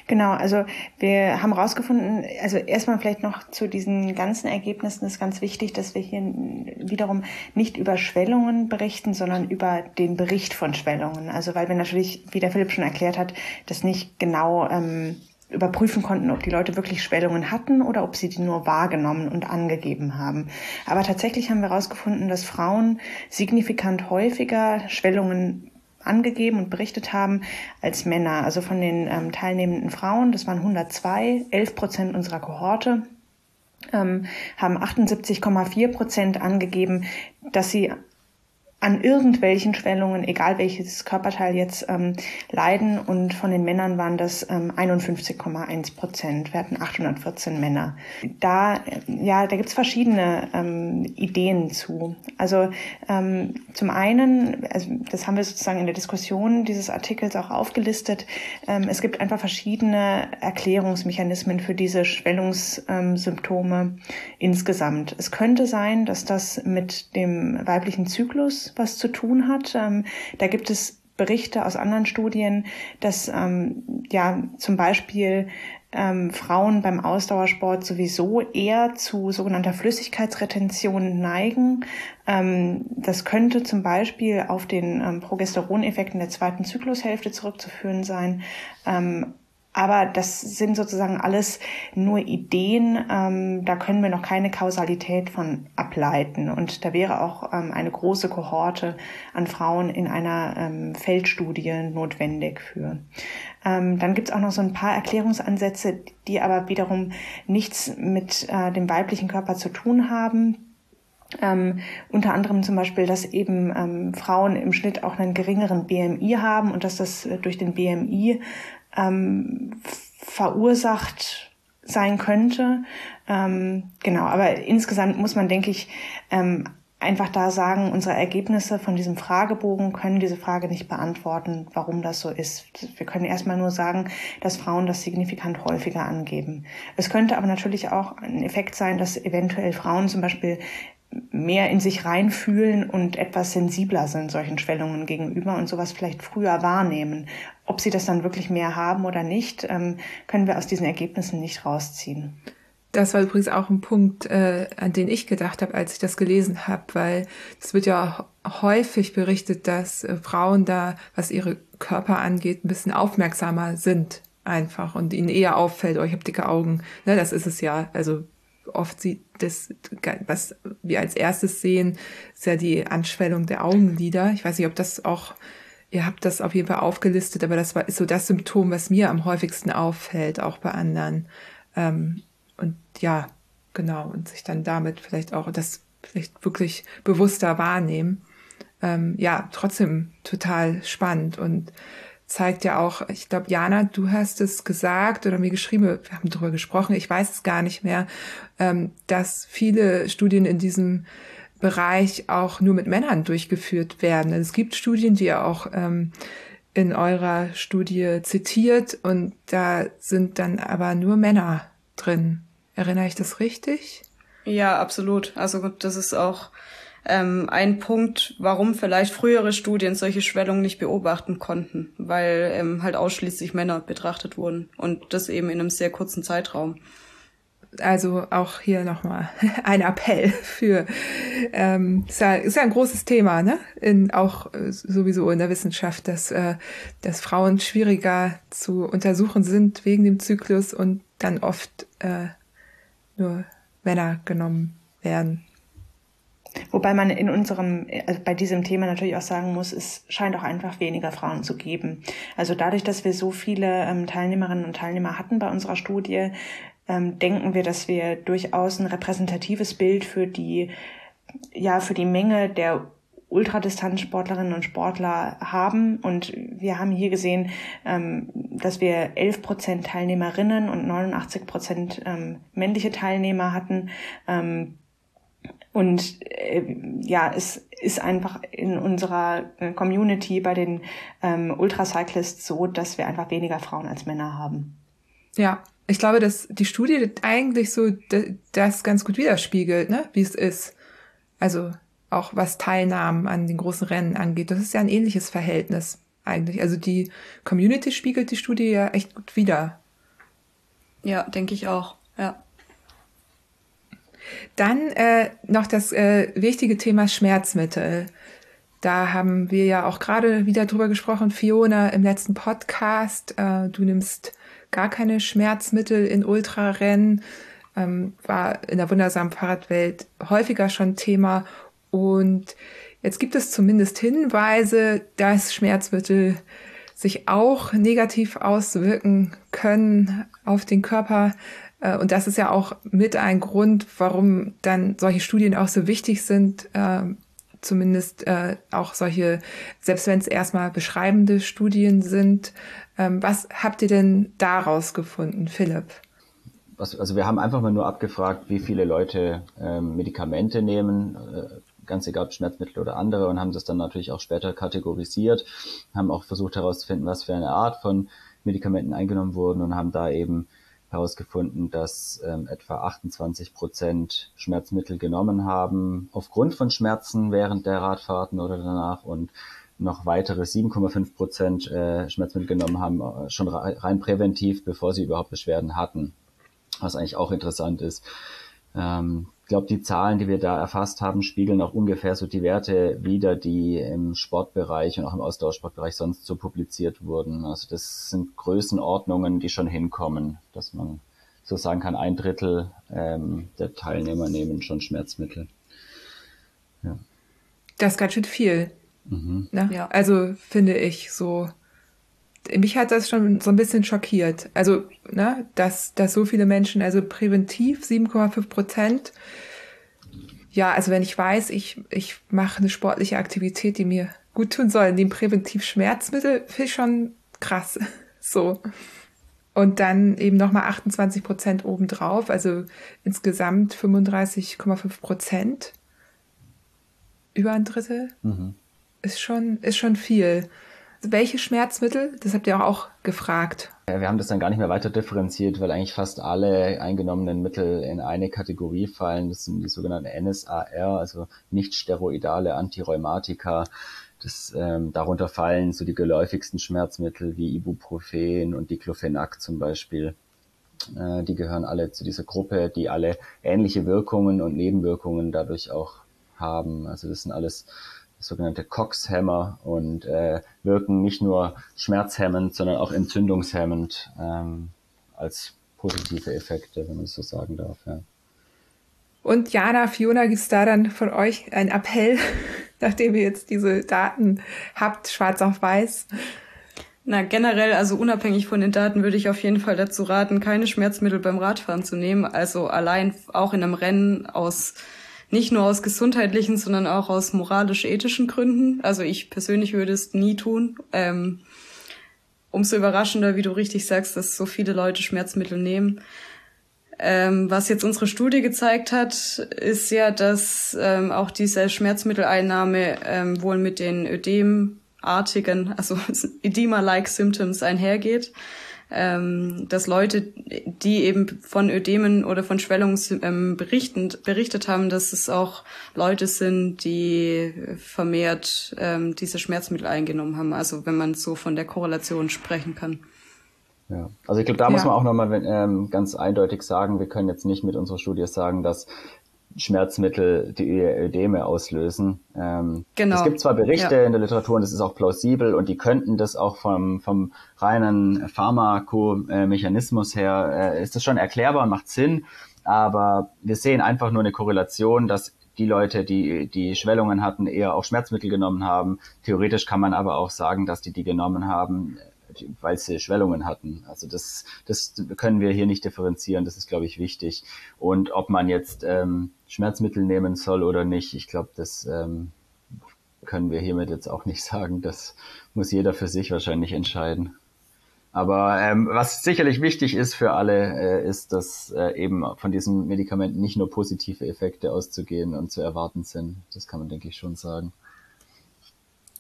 Genau, also wir haben rausgefunden, also erstmal vielleicht noch zu diesen ganzen Ergebnissen ist ganz wichtig, dass wir hier wiederum nicht über Schwellungen berichten, sondern über den Bericht von Schwellungen. Also weil wir natürlich, wie der Philipp schon erklärt hat, das nicht genau ähm, überprüfen konnten, ob die Leute wirklich Schwellungen hatten oder ob sie die nur wahrgenommen und angegeben haben. Aber tatsächlich haben wir herausgefunden, dass Frauen signifikant häufiger Schwellungen angegeben und berichtet haben als Männer. Also von den ähm, teilnehmenden Frauen, das waren 102, 11 Prozent unserer Kohorte, ähm, haben 78,4 Prozent angegeben, dass sie an irgendwelchen Schwellungen, egal welches Körperteil jetzt ähm, leiden. Und von den Männern waren das ähm, 51,1 Prozent. Wir hatten 814 Männer. Da, ja, da gibt's verschiedene ähm, Ideen zu. Also ähm, zum einen, also das haben wir sozusagen in der Diskussion dieses Artikels auch aufgelistet, ähm, es gibt einfach verschiedene Erklärungsmechanismen für diese Schwellungssymptome insgesamt. Es könnte sein, dass das mit dem weiblichen Zyklus was zu tun hat. Ähm, da gibt es Berichte aus anderen Studien, dass ähm, ja zum Beispiel ähm, Frauen beim Ausdauersport sowieso eher zu sogenannter Flüssigkeitsretention neigen. Ähm, das könnte zum Beispiel auf den ähm, Progesteroneffekten der zweiten Zyklushälfte zurückzuführen sein. Ähm, aber das sind sozusagen alles nur Ideen. Ähm, da können wir noch keine Kausalität von ableiten. Und da wäre auch ähm, eine große Kohorte an Frauen in einer ähm, Feldstudie notwendig für. Ähm, dann gibt's auch noch so ein paar Erklärungsansätze, die aber wiederum nichts mit äh, dem weiblichen Körper zu tun haben. Ähm, unter anderem zum Beispiel, dass eben ähm, Frauen im Schnitt auch einen geringeren BMI haben und dass das äh, durch den BMI ähm, verursacht sein könnte. Ähm, genau, aber insgesamt muss man, denke ich, ähm, einfach da sagen, unsere Ergebnisse von diesem Fragebogen können diese Frage nicht beantworten, warum das so ist. Wir können erstmal nur sagen, dass Frauen das signifikant häufiger angeben. Es könnte aber natürlich auch ein Effekt sein, dass eventuell Frauen zum Beispiel mehr in sich reinfühlen und etwas sensibler sind solchen Schwellungen gegenüber und sowas vielleicht früher wahrnehmen. Ob sie das dann wirklich mehr haben oder nicht, ähm, können wir aus diesen Ergebnissen nicht rausziehen. Das war übrigens auch ein Punkt, äh, an den ich gedacht habe, als ich das gelesen habe, weil es wird ja häufig berichtet, dass äh, Frauen da, was ihre Körper angeht, ein bisschen aufmerksamer sind einfach und ihnen eher auffällt, oh, ich habe dicke Augen. Ne, das ist es ja. Also oft sieht das, was wir als erstes sehen, ist ja die Anschwellung der Augenlider. Ich weiß nicht, ob das auch, ihr habt das auf jeden Fall aufgelistet, aber das war, ist so das Symptom, was mir am häufigsten auffällt, auch bei anderen. Ähm, und ja, genau, und sich dann damit vielleicht auch das vielleicht wirklich bewusster wahrnehmen. ähm, ja trotzdem total spannend und zeigt ja auch, ich glaube, Jana, du hast es gesagt oder mir geschrieben, wir haben darüber gesprochen, ich weiß es gar nicht mehr, ähm, dass viele Studien in diesem Bereich auch nur mit Männern durchgeführt werden. Es gibt Studien, die ihr auch ähm, in eurer Studie zitiert und da sind dann aber nur Männer drin. Erinnere ich das richtig? Ja, absolut. Also das ist auch ähm, ein Punkt, warum vielleicht frühere Studien solche Schwellungen nicht beobachten konnten, weil ähm, halt ausschließlich Männer betrachtet wurden und das eben in einem sehr kurzen Zeitraum. Also auch hier nochmal ein Appell für, ähm, ist, ja, ist ja ein großes Thema, ne? In, auch äh, sowieso in der Wissenschaft, dass, äh, dass Frauen schwieriger zu untersuchen sind wegen dem Zyklus und dann oft äh, nur Männer genommen werden. Wobei man in unserem, also bei diesem Thema natürlich auch sagen muss, es scheint auch einfach weniger Frauen zu geben. Also dadurch, dass wir so viele ähm, Teilnehmerinnen und Teilnehmer hatten bei unserer Studie, ähm, denken wir, dass wir durchaus ein repräsentatives Bild für die, ja, für die Menge der Ultradistanzsportlerinnen und Sportler haben. Und wir haben hier gesehen, ähm, dass wir 11 Prozent Teilnehmerinnen und 89 Prozent ähm, männliche Teilnehmer hatten. Und äh, ja, es ist einfach in unserer äh, Community bei den ähm, Ultracyclists so, dass wir einfach weniger Frauen als Männer haben. Ja, ich glaube, dass die Studie eigentlich so das ganz gut widerspiegelt, ne, wie es ist. Also auch was Teilnahmen an den großen Rennen angeht. Das ist ja ein ähnliches Verhältnis eigentlich. Also die Community spiegelt die Studie ja echt gut wider. Ja, denke ich auch. Ja. Dann äh, noch das äh, wichtige Thema Schmerzmittel. Da haben wir ja auch gerade wieder drüber gesprochen, Fiona, im letzten Podcast. Äh, du nimmst gar keine Schmerzmittel in Ultrarennen. Ähm, war in der wundersamen Fahrradwelt häufiger schon Thema. Und jetzt gibt es zumindest Hinweise, dass Schmerzmittel sich auch negativ auswirken können auf den Körper. Äh, und das ist ja auch mit ein Grund, warum dann solche Studien auch so wichtig sind, äh, zumindest äh, auch solche, selbst wenn es erstmal beschreibende Studien sind. Ähm, was habt ihr denn daraus gefunden, Philipp? also wir haben einfach mal nur abgefragt, wie viele Leute ähm, Medikamente nehmen, äh, ganz egal ob Schmerzmittel oder andere, und haben das dann natürlich auch später kategorisiert, haben auch versucht herauszufinden, was für eine Art von Medikamenten eingenommen wurden und haben da eben herausgefunden, dass ähm, etwa 28 Prozent Schmerzmittel genommen haben aufgrund von Schmerzen während der Radfahrten oder danach und noch weitere 7,5 Prozent äh, Schmerzmittel genommen haben, äh, schon rein präventiv, bevor sie überhaupt Beschwerden hatten. Was eigentlich auch interessant ist. Ähm, ich glaube, die Zahlen, die wir da erfasst haben, spiegeln auch ungefähr so die Werte wider, die im Sportbereich und auch im Ausdauersportbereich sonst so publiziert wurden. Also das sind Größenordnungen, die schon hinkommen, dass man so sagen kann, ein Drittel ähm, der Teilnehmer nehmen schon Schmerzmittel. Ja. Das ist ganz schön viel. Mhm. Ne? Ja. Also finde ich so mich hat das schon so ein bisschen schockiert. Also, ne, dass, dass so viele Menschen, also präventiv 7,5 Prozent. Ja, also wenn ich weiß, ich, ich mache eine sportliche Aktivität, die mir gut tun soll, nehme präventiv Schmerzmittel, finde ich schon krass. So. Und dann eben nochmal 28 Prozent obendrauf, also insgesamt 35,5 Prozent. Über ein Drittel. Mhm. Ist schon, ist schon viel welche Schmerzmittel? Das habt ihr auch gefragt. Wir haben das dann gar nicht mehr weiter differenziert, weil eigentlich fast alle eingenommenen Mittel in eine Kategorie fallen. Das sind die sogenannten NSAR, also nicht steroidale Antirheumatika. Das, ähm, darunter fallen so die geläufigsten Schmerzmittel wie Ibuprofen und Diclofenac zum Beispiel. Äh, die gehören alle zu dieser Gruppe, die alle ähnliche Wirkungen und Nebenwirkungen dadurch auch haben. Also das sind alles sogenannte COX-Hämmer und äh, wirken nicht nur schmerzhemmend, sondern auch entzündungshemmend ähm, als positive Effekte, wenn man es so sagen darf. Ja. Und Jana, Fiona, gibt es da dann von euch ein Appell, nachdem ihr jetzt diese Daten habt, schwarz auf weiß? Na, generell, also unabhängig von den Daten, würde ich auf jeden Fall dazu raten, keine Schmerzmittel beim Radfahren zu nehmen. Also allein auch in einem Rennen aus nicht nur aus gesundheitlichen, sondern auch aus moralisch-ethischen Gründen. Also ich persönlich würde es nie tun. Ähm, umso überraschender, wie du richtig sagst, dass so viele Leute Schmerzmittel nehmen. Ähm, was jetzt unsere Studie gezeigt hat, ist ja, dass ähm, auch diese Schmerzmitteleinnahme ähm, wohl mit den Ödemartigen, also Edema-like Symptoms einhergeht. Ähm, dass Leute, die eben von Ödemen oder von Schwellungen ähm, berichten, berichtet haben, dass es auch Leute sind, die vermehrt ähm, diese Schmerzmittel eingenommen haben. Also wenn man so von der Korrelation sprechen kann. Ja, also ich glaube, da ja. muss man auch nochmal ähm, ganz eindeutig sagen, wir können jetzt nicht mit unserer Studie sagen, dass Schmerzmittel die Ödeme auslösen. Ähm, genau. Es gibt zwar Berichte ja. in der Literatur und das ist auch plausibel und die könnten das auch vom, vom reinen Pharmakomechanismus her, äh, ist das schon erklärbar, macht Sinn, aber wir sehen einfach nur eine Korrelation, dass die Leute, die die Schwellungen hatten, eher auch Schmerzmittel genommen haben. Theoretisch kann man aber auch sagen, dass die die genommen haben, weil sie Schwellungen hatten. Also das, das können wir hier nicht differenzieren. Das ist, glaube ich, wichtig. Und ob man jetzt ähm, Schmerzmittel nehmen soll oder nicht, ich glaube, das ähm, können wir hiermit jetzt auch nicht sagen. Das muss jeder für sich wahrscheinlich entscheiden. Aber ähm, was sicherlich wichtig ist für alle, äh, ist, dass äh, eben von diesen Medikamenten nicht nur positive Effekte auszugehen und zu erwarten sind. Das kann man, denke ich, schon sagen.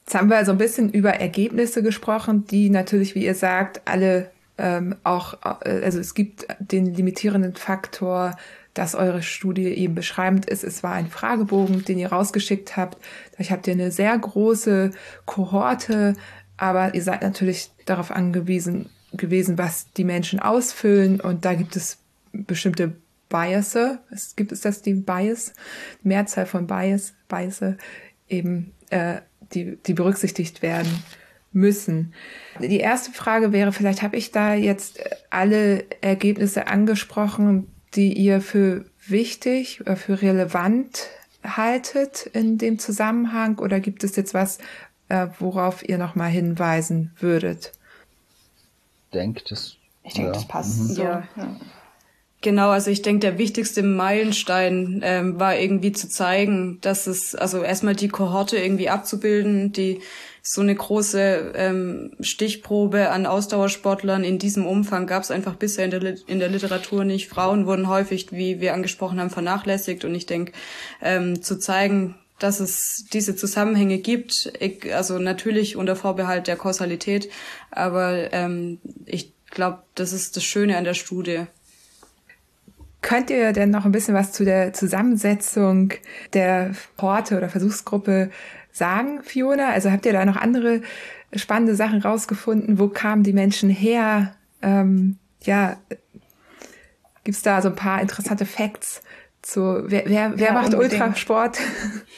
Jetzt haben wir also ein bisschen über Ergebnisse gesprochen, die natürlich, wie ihr sagt, alle ähm, auch, äh, also es gibt den limitierenden Faktor, dass eure Studie eben beschreibend ist. Es war ein Fragebogen, den ihr rausgeschickt habt. Ich habt ihr eine sehr große Kohorte, aber ihr seid natürlich darauf angewiesen gewesen, was die Menschen ausfüllen und da gibt es bestimmte Bias. Es gibt es das die Bias, Mehrzahl von Bias, Bias eben äh, die, die berücksichtigt werden müssen. Die erste Frage wäre, vielleicht habe ich da jetzt alle Ergebnisse angesprochen, die ihr für wichtig oder für relevant haltet in dem Zusammenhang oder gibt es jetzt was, äh, worauf ihr nochmal hinweisen würdet? Denkt es. Ich denke, ja. das passt. Mhm. So. Ja. ja. Genau, also ich denke, der wichtigste Meilenstein ähm, war irgendwie zu zeigen, dass es, also erstmal die Kohorte irgendwie abzubilden, die so eine große ähm, Stichprobe an Ausdauersportlern in diesem Umfang gab es einfach bisher in der, in der Literatur nicht. Frauen wurden häufig, wie wir angesprochen haben, vernachlässigt und ich denke, ähm, zu zeigen, dass es diese Zusammenhänge gibt, ich, also natürlich unter Vorbehalt der Kausalität, aber ähm, ich glaube, das ist das Schöne an der Studie. Könnt ihr denn noch ein bisschen was zu der Zusammensetzung der Porte oder Versuchsgruppe sagen, Fiona? Also habt ihr da noch andere spannende Sachen rausgefunden? Wo kamen die Menschen her? Ähm, ja, gibt's da so ein paar interessante Facts zu, wer, wer, wer ja, macht unbedingt. Ultrasport?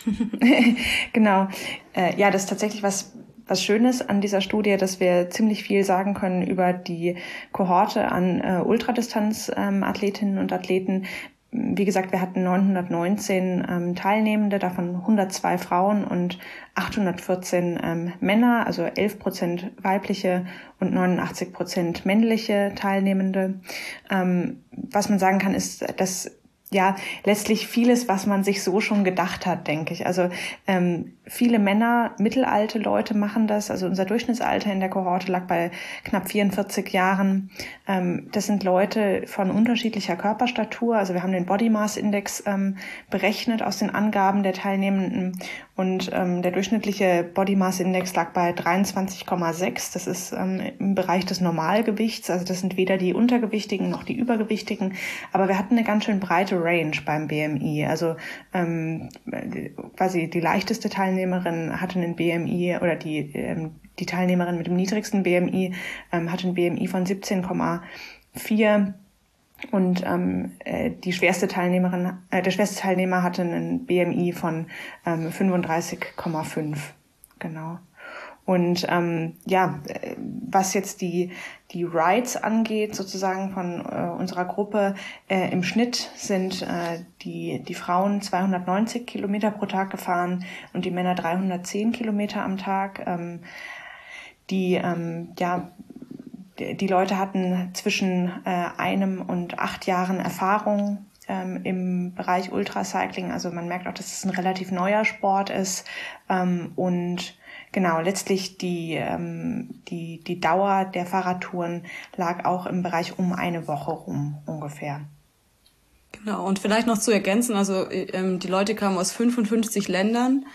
genau. Äh, ja, das ist tatsächlich was was Schönes an dieser Studie, dass wir ziemlich viel sagen können über die Kohorte an äh, Ultradistanz-Athletinnen ähm, und Athleten. Wie gesagt, wir hatten 919 ähm, Teilnehmende, davon 102 Frauen und 814 ähm, Männer, also 11 Prozent weibliche und 89 Prozent männliche Teilnehmende. Ähm, was man sagen kann, ist, dass ja, letztlich vieles, was man sich so schon gedacht hat, denke ich. Also ähm, viele Männer, mittelalte Leute machen das. Also unser Durchschnittsalter in der Kohorte lag bei knapp 44 Jahren. Ähm, das sind Leute von unterschiedlicher Körperstatur. Also wir haben den Body Mass Index ähm, berechnet aus den Angaben der Teilnehmenden und ähm, der durchschnittliche Body Mass Index lag bei 23,6. Das ist ähm, im Bereich des Normalgewichts. Also das sind weder die Untergewichtigen noch die Übergewichtigen. Aber wir hatten eine ganz schön breite Range beim BMI. Also ähm, quasi die leichteste Teilnehmerin hatte einen BMI oder die, ähm, die Teilnehmerin mit dem niedrigsten BMI ähm, hatte ein BMI von 17,4 und ähm, äh, die schwerste Teilnehmerin, äh, der schwerste Teilnehmer hatte einen BMI von ähm, 35,5. Genau. Und ähm, ja, äh, was jetzt die, die Rides angeht, sozusagen von äh, unserer Gruppe, äh, im Schnitt sind äh, die, die Frauen 290 Kilometer pro Tag gefahren und die Männer 310 Kilometer am Tag. Ähm, die ähm, ja, die Leute hatten zwischen äh, einem und acht Jahren Erfahrung ähm, im Bereich Ultracycling. Also man merkt auch, dass es ein relativ neuer Sport ist ähm, und genau, letztlich die, ähm, die, die Dauer der Fahrradtouren lag auch im Bereich um eine Woche rum ungefähr. Genau, und vielleicht noch zu ergänzen, also ähm, die Leute kamen aus 55 Ländern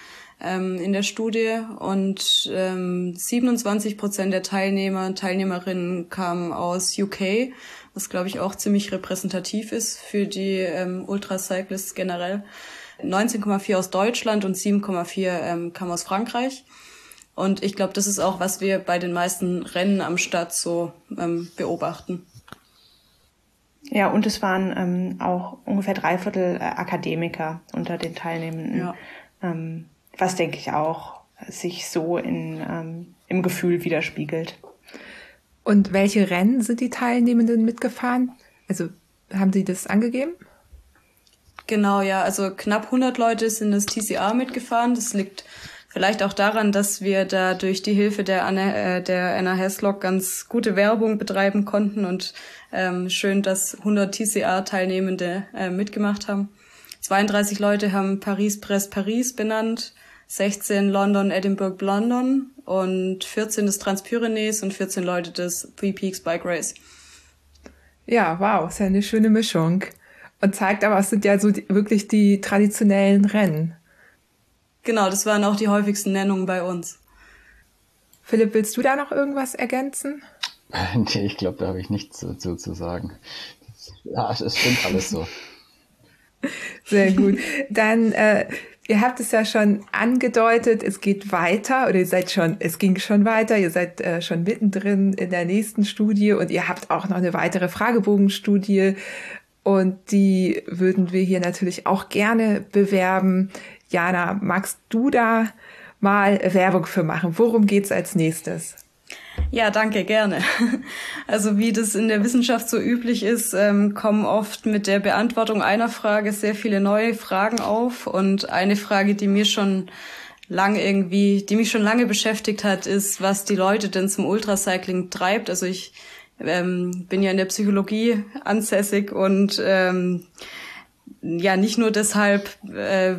ähm, in der Studie und ähm, 27 Prozent der Teilnehmer und Teilnehmerinnen kamen aus UK, was glaube ich auch ziemlich repräsentativ ist für die ähm, Ultracyclists generell. 19,4 aus Deutschland und 7,4 ähm, kam aus Frankreich. Und ich glaube, das ist auch, was wir bei den meisten Rennen am Start so ähm, beobachten. Ja, und es waren ähm, auch ungefähr drei Viertel äh, Akademiker unter den Teilnehmenden. Ja. Ähm, was denke ich auch sich so in, ähm, im Gefühl widerspiegelt. Und welche Rennen sind die Teilnehmenden mitgefahren? Also haben Sie das angegeben? Genau, ja. Also knapp 100 Leute sind das TCA mitgefahren. Das liegt vielleicht auch daran, dass wir da durch die Hilfe der Anna, äh, der Anna Heslock ganz gute Werbung betreiben konnten und ähm, schön, dass 100 TCA-Teilnehmende äh, mitgemacht haben. 32 Leute haben Paris-Brest-Paris benannt. 16 London, Edinburgh, London und 14 des Transpyrenees und 14 Leute des Three Peaks Bike Race. Ja, wow, ist ja eine schöne Mischung. Und zeigt aber, es sind ja so die, wirklich die traditionellen Rennen. Genau, das waren auch die häufigsten Nennungen bei uns. Philipp, willst du da noch irgendwas ergänzen? Nee, ich glaube, da habe ich nichts dazu zu sagen. Ja, es stimmt alles so. Sehr gut. Dann äh, Ihr habt es ja schon angedeutet, es geht weiter oder ihr seid schon, es ging schon weiter, ihr seid äh, schon mittendrin in der nächsten Studie und ihr habt auch noch eine weitere Fragebogenstudie und die würden wir hier natürlich auch gerne bewerben. Jana, magst du da mal Werbung für machen? Worum geht's als nächstes? Ja, danke, gerne. Also wie das in der Wissenschaft so üblich ist, ähm, kommen oft mit der Beantwortung einer Frage sehr viele neue Fragen auf. Und eine Frage, die mir schon lange irgendwie, die mich schon lange beschäftigt hat, ist, was die Leute denn zum Ultracycling treibt. Also ich ähm, bin ja in der Psychologie ansässig und ähm, ja, nicht nur deshalb äh,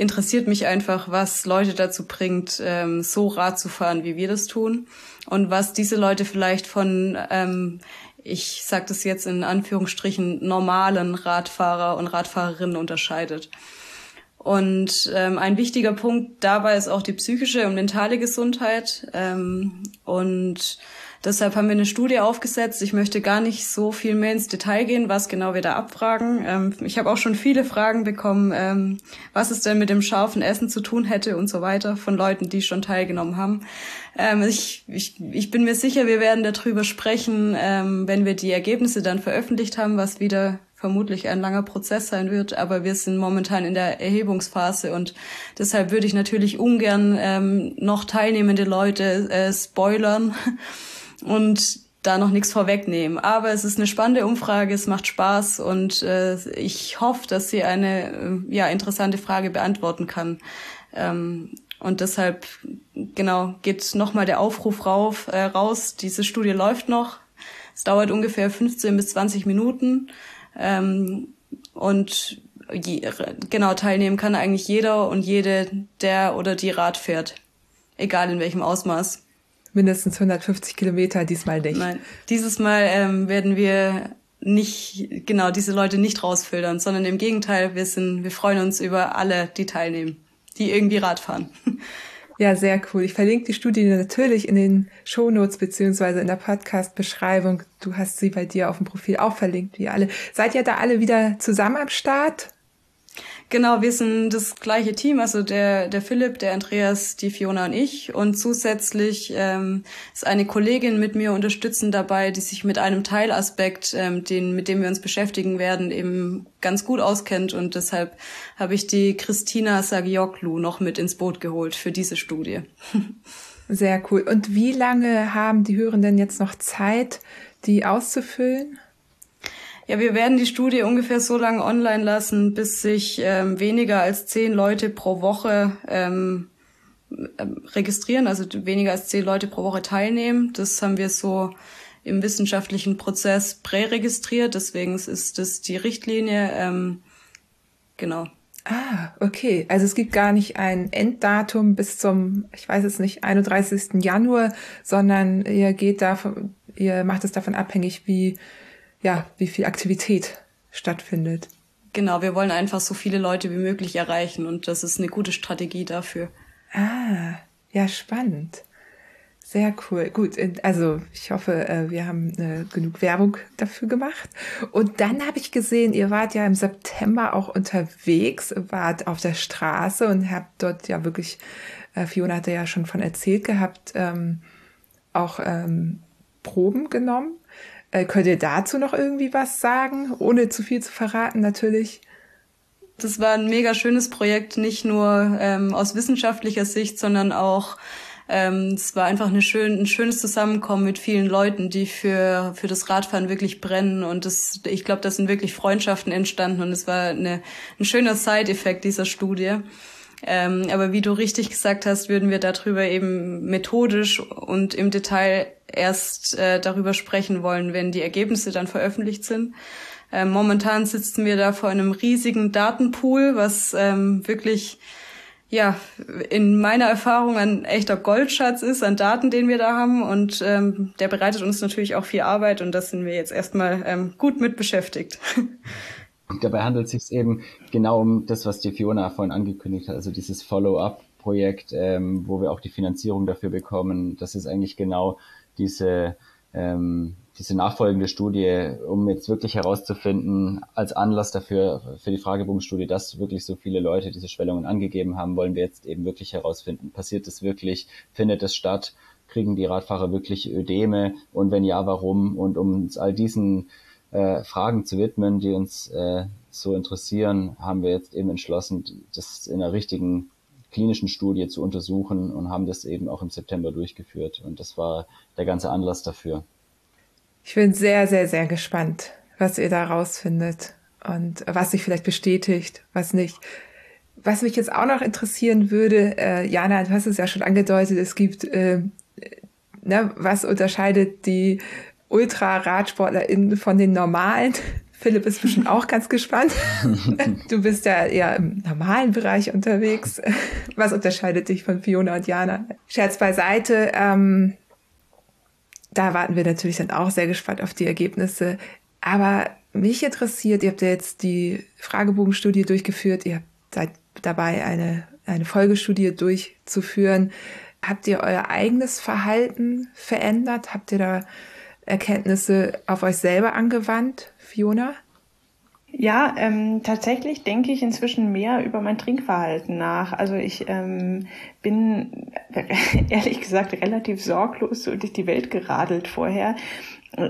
interessiert mich einfach, was Leute dazu bringt, ähm, so Rad zu fahren, wie wir das tun und was diese Leute vielleicht von, ähm, ich sage das jetzt in Anführungsstrichen, normalen Radfahrer und Radfahrerinnen unterscheidet. Und ähm, ein wichtiger Punkt dabei ist auch die psychische und mentale Gesundheit. Ähm, und Deshalb haben wir eine Studie aufgesetzt. Ich möchte gar nicht so viel mehr ins Detail gehen, was genau wir da abfragen. Ähm, ich habe auch schon viele Fragen bekommen, ähm, was es denn mit dem scharfen Essen zu tun hätte und so weiter von Leuten, die schon teilgenommen haben. Ähm, ich, ich, ich bin mir sicher, wir werden darüber sprechen, ähm, wenn wir die Ergebnisse dann veröffentlicht haben, was wieder vermutlich ein langer Prozess sein wird, aber wir sind momentan in der Erhebungsphase und deshalb würde ich natürlich ungern ähm, noch teilnehmende Leute äh, spoilern und da noch nichts vorwegnehmen. Aber es ist eine spannende Umfrage, es macht Spaß und äh, ich hoffe, dass sie eine äh, ja interessante Frage beantworten kann. Ähm, und deshalb genau geht nochmal der Aufruf rauf, äh, raus. Diese Studie läuft noch. Es dauert ungefähr 15 bis 20 Minuten ähm, und je, genau teilnehmen kann eigentlich jeder und jede, der oder die Rad fährt, egal in welchem Ausmaß mindestens 150 Kilometer, diesmal nicht. Nein, dieses Mal ähm, werden wir nicht, genau, diese Leute nicht rausfiltern, sondern im Gegenteil, wir sind, wir freuen uns über alle, die teilnehmen, die irgendwie Rad fahren. Ja, sehr cool. Ich verlinke die Studie natürlich in den Shownotes beziehungsweise in der Podcast-Beschreibung. Du hast sie bei dir auf dem Profil auch verlinkt, wie alle. Seid ihr da alle wieder zusammen am Start? Genau, wir sind das gleiche Team, also der, der Philipp, der Andreas, die Fiona und ich. Und zusätzlich ähm, ist eine Kollegin mit mir unterstützend dabei, die sich mit einem Teilaspekt, ähm, den, mit dem wir uns beschäftigen werden, eben ganz gut auskennt. Und deshalb habe ich die Christina Sagioklu noch mit ins Boot geholt für diese Studie. Sehr cool. Und wie lange haben die Hörenden jetzt noch Zeit, die auszufüllen? Ja, wir werden die Studie ungefähr so lange online lassen, bis sich ähm, weniger als zehn Leute pro Woche ähm, ähm, registrieren, also weniger als zehn Leute pro Woche teilnehmen. Das haben wir so im wissenschaftlichen Prozess präregistriert, deswegen ist das die Richtlinie. Ähm, genau. Ah, okay. Also es gibt gar nicht ein Enddatum bis zum, ich weiß es nicht, 31. Januar, sondern ihr geht davon, ihr macht es davon abhängig, wie, ja, wie viel Aktivität stattfindet. Genau, wir wollen einfach so viele Leute wie möglich erreichen und das ist eine gute Strategie dafür. Ah, ja, spannend. Sehr cool. Gut, also ich hoffe, äh, wir haben äh, genug Werbung dafür gemacht. Und dann habe ich gesehen, ihr wart ja im September auch unterwegs, wart auf der Straße und habt dort ja wirklich, äh, Fiona hatte ja schon von erzählt gehabt, ähm, auch ähm, Proben genommen. Könnt ihr dazu noch irgendwie was sagen, ohne zu viel zu verraten natürlich? Das war ein mega schönes Projekt, nicht nur ähm, aus wissenschaftlicher Sicht, sondern auch ähm, es war einfach eine schön, ein schönes Zusammenkommen mit vielen Leuten, die für, für das Radfahren wirklich brennen. Und das, ich glaube, da sind wirklich Freundschaften entstanden und es war eine, ein schöner Side-Effekt dieser Studie. Ähm, aber wie du richtig gesagt hast, würden wir darüber eben methodisch und im Detail erst äh, darüber sprechen wollen, wenn die Ergebnisse dann veröffentlicht sind. Ähm, momentan sitzen wir da vor einem riesigen Datenpool, was ähm, wirklich ja, in meiner Erfahrung ein echter Goldschatz ist an Daten, den wir da haben. Und ähm, der bereitet uns natürlich auch viel Arbeit und das sind wir jetzt erstmal ähm, gut mit beschäftigt. Dabei handelt es sich eben genau um das, was die Fiona vorhin angekündigt hat, also dieses Follow-up-Projekt, ähm, wo wir auch die Finanzierung dafür bekommen. Das ist eigentlich genau diese ähm, diese nachfolgende Studie, um jetzt wirklich herauszufinden, als Anlass dafür, für die Fragebogenstudie, dass wirklich so viele Leute diese Schwellungen angegeben haben, wollen wir jetzt eben wirklich herausfinden, passiert es wirklich, findet es statt, kriegen die Radfahrer wirklich Ödeme und wenn ja, warum? Und um uns all diesen äh, Fragen zu widmen, die uns äh, so interessieren, haben wir jetzt eben entschlossen, das in einer richtigen klinischen Studie zu untersuchen und haben das eben auch im September durchgeführt. Und das war der ganze Anlass dafür. Ich bin sehr, sehr, sehr gespannt, was ihr da rausfindet und was sich vielleicht bestätigt, was nicht. Was mich jetzt auch noch interessieren würde, äh, Jana, du hast es ja schon angedeutet, es gibt, äh, ne, was unterscheidet die Ultra-RadsportlerInnen von den normalen? Philipp ist bestimmt auch ganz gespannt. Du bist ja eher im normalen Bereich unterwegs. Was unterscheidet dich von Fiona und Jana? Scherz beiseite. Ähm, da warten wir natürlich dann auch sehr gespannt auf die Ergebnisse. Aber mich interessiert, ihr habt ja jetzt die Fragebogenstudie durchgeführt, ihr seid dabei, eine, eine Folgestudie durchzuführen. Habt ihr euer eigenes Verhalten verändert? Habt ihr da Erkenntnisse auf euch selber angewandt, Fiona? Ja, ähm, tatsächlich denke ich inzwischen mehr über mein Trinkverhalten nach. Also ich ähm, bin ehrlich gesagt relativ sorglos so durch die Welt geradelt vorher.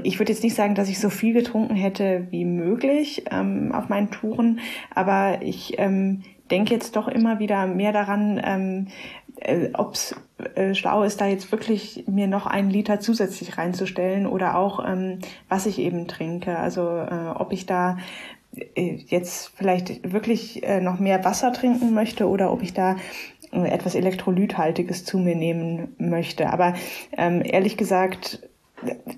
Ich würde jetzt nicht sagen, dass ich so viel getrunken hätte wie möglich ähm, auf meinen Touren, aber ich ähm, denke jetzt doch immer wieder mehr daran, ähm, äh, ob es äh, schlau ist, da jetzt wirklich mir noch einen Liter zusätzlich reinzustellen oder auch ähm, was ich eben trinke. Also äh, ob ich da äh, jetzt vielleicht wirklich äh, noch mehr Wasser trinken möchte oder ob ich da äh, etwas Elektrolythaltiges zu mir nehmen möchte. Aber ähm, ehrlich gesagt,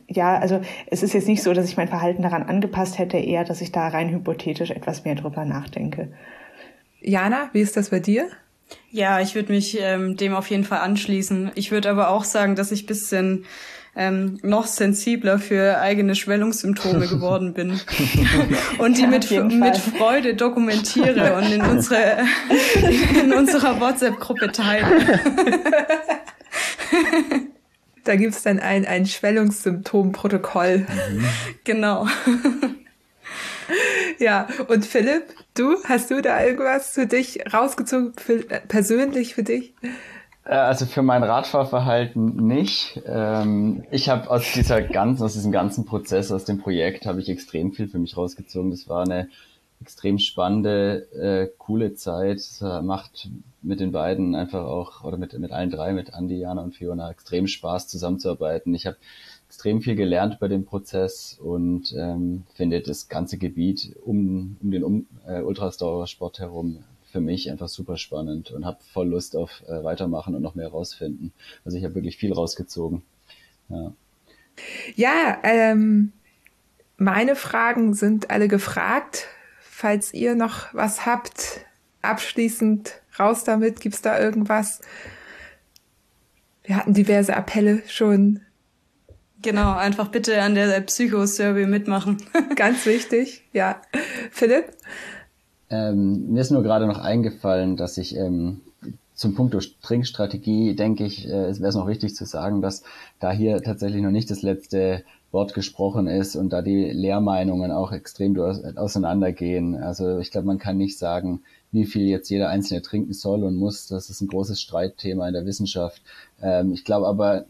ja, also es ist jetzt nicht so, dass ich mein Verhalten daran angepasst hätte, eher, dass ich da rein hypothetisch etwas mehr drüber nachdenke. Jana, wie ist das bei dir? Ja, ich würde mich ähm, dem auf jeden Fall anschließen. Ich würde aber auch sagen, dass ich bisschen ähm, noch sensibler für eigene Schwellungssymptome geworden bin und die mit, mit Freude dokumentiere und in, unsere, in unserer WhatsApp-Gruppe teile. Da gibt's dann ein, ein Schwellungssymptomprotokoll. Mhm. Genau. Ja, und Philipp, du, hast du da irgendwas für dich rausgezogen, für, äh, persönlich für dich? Äh, also für mein Radfahrverhalten nicht. Ähm, ich habe aus dieser ganzen, aus diesem ganzen Prozess, aus dem Projekt, habe ich extrem viel für mich rausgezogen. Das war eine extrem spannende, äh, coole Zeit. Es macht mit den beiden einfach auch, oder mit, mit allen drei, mit Andi, Jana und Fiona, extrem Spaß zusammenzuarbeiten. Ich habe extrem viel gelernt bei dem Prozess und ähm, finde das ganze Gebiet um, um den um, äh, Ultrasdauersport herum für mich einfach super spannend und habe voll Lust auf äh, weitermachen und noch mehr rausfinden. Also ich habe wirklich viel rausgezogen. Ja. Ja, ähm, meine Fragen sind alle gefragt. Falls ihr noch was habt, abschließend raus damit, gibt's da irgendwas? Wir hatten diverse Appelle schon. Genau, einfach bitte an der Psychosurvey mitmachen. Ganz wichtig, ja. Philipp? Ähm, mir ist nur gerade noch eingefallen, dass ich ähm, zum Punkt Trinkstrategie denke ich, äh, es wäre noch wichtig zu sagen, dass da hier tatsächlich noch nicht das letzte Wort gesprochen ist und da die Lehrmeinungen auch extrem auseinandergehen. Also ich glaube, man kann nicht sagen, wie viel jetzt jeder Einzelne trinken soll und muss. Das ist ein großes Streitthema in der Wissenschaft. Ähm, ich glaube aber,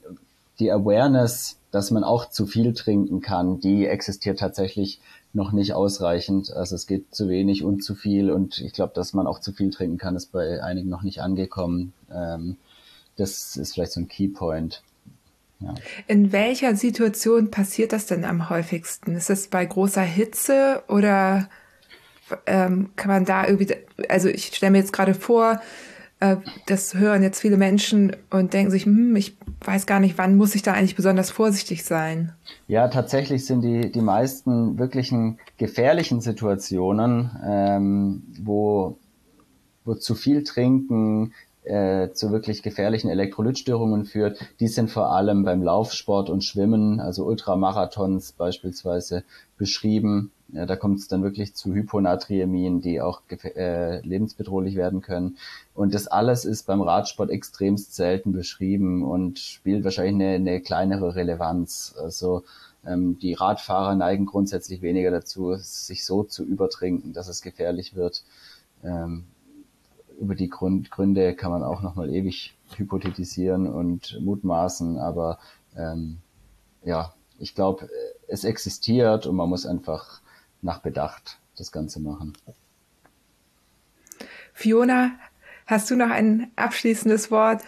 die Awareness, dass man auch zu viel trinken kann, die existiert tatsächlich noch nicht ausreichend. Also es geht zu wenig und zu viel und ich glaube, dass man auch zu viel trinken kann, ist bei einigen noch nicht angekommen. Ähm, das ist vielleicht so ein Keypoint. Ja. In welcher Situation passiert das denn am häufigsten? Ist es bei großer Hitze oder ähm, kann man da irgendwie, also ich stelle mir jetzt gerade vor, das hören jetzt viele Menschen und denken sich, hm, ich weiß gar nicht, wann muss ich da eigentlich besonders vorsichtig sein? Ja, tatsächlich sind die, die meisten wirklichen gefährlichen Situationen, ähm, wo, wo zu viel trinken, äh, zu wirklich gefährlichen Elektrolytstörungen führt, die sind vor allem beim Laufsport und Schwimmen, also Ultramarathons beispielsweise, beschrieben. Ja, da kommt es dann wirklich zu Hyponatriämien, die auch äh, lebensbedrohlich werden können. Und das alles ist beim Radsport extremst selten beschrieben und spielt wahrscheinlich eine, eine kleinere Relevanz. Also ähm, die Radfahrer neigen grundsätzlich weniger dazu, sich so zu übertrinken, dass es gefährlich wird. Ähm, über die Grund, Gründe kann man auch nochmal ewig hypothetisieren und mutmaßen, aber ähm, ja, ich glaube, es existiert und man muss einfach nach Bedacht das Ganze machen. Fiona, hast du noch ein abschließendes Wort?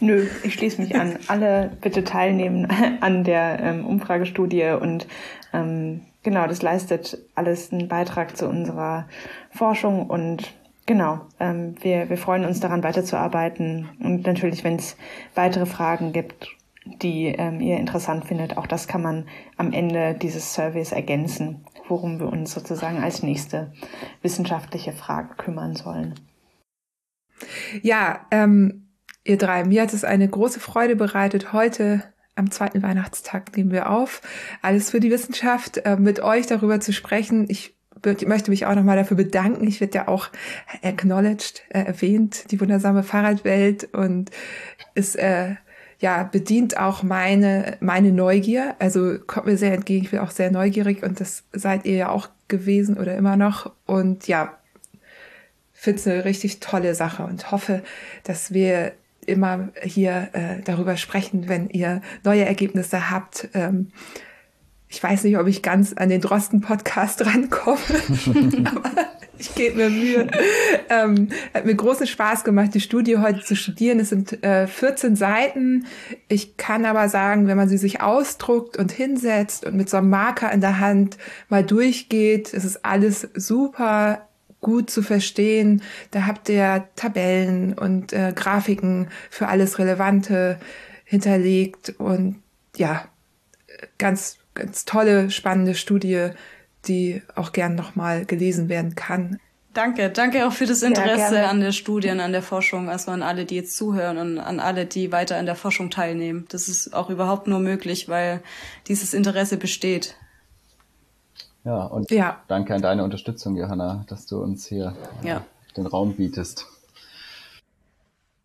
Nö, ich schließe mich an. Alle bitte teilnehmen an der ähm, Umfragestudie und ähm, genau, das leistet alles einen Beitrag zu unserer Forschung und Genau, ähm, wir, wir freuen uns daran weiterzuarbeiten und natürlich, wenn es weitere Fragen gibt, die ähm, ihr interessant findet, auch das kann man am Ende dieses Surveys ergänzen, worum wir uns sozusagen als nächste wissenschaftliche Frage kümmern sollen. Ja, ähm, ihr drei, mir hat es eine große Freude bereitet, heute am zweiten Weihnachtstag nehmen wir auf, alles für die Wissenschaft, äh, mit euch darüber zu sprechen. Ich möchte mich auch nochmal dafür bedanken. Ich werde ja auch acknowledged, äh, erwähnt, die wundersame Fahrradwelt und es äh, ja bedient auch meine meine Neugier. Also kommt mir sehr entgegen. Ich bin auch sehr neugierig und das seid ihr ja auch gewesen oder immer noch. Und ja, finde es eine richtig tolle Sache und hoffe, dass wir immer hier äh, darüber sprechen, wenn ihr neue Ergebnisse habt. Ähm, ich weiß nicht, ob ich ganz an den Drosten-Podcast rankomme, aber ich gebe mir Mühe. Ähm, hat mir großen Spaß gemacht, die Studie heute zu studieren. Es sind äh, 14 Seiten. Ich kann aber sagen, wenn man sie sich ausdruckt und hinsetzt und mit so einem Marker in der Hand mal durchgeht, es ist alles super gut zu verstehen. Da habt ihr Tabellen und äh, Grafiken für alles Relevante hinterlegt und ja, ganz ganz tolle, spannende Studie, die auch gern nochmal gelesen werden kann. Danke, danke auch für das Interesse ja, an der Studie und an der Forschung, also an alle, die jetzt zuhören und an alle, die weiter an der Forschung teilnehmen. Das ist auch überhaupt nur möglich, weil dieses Interesse besteht. Ja, und ja. danke an deine Unterstützung, Johanna, dass du uns hier ja. den Raum bietest.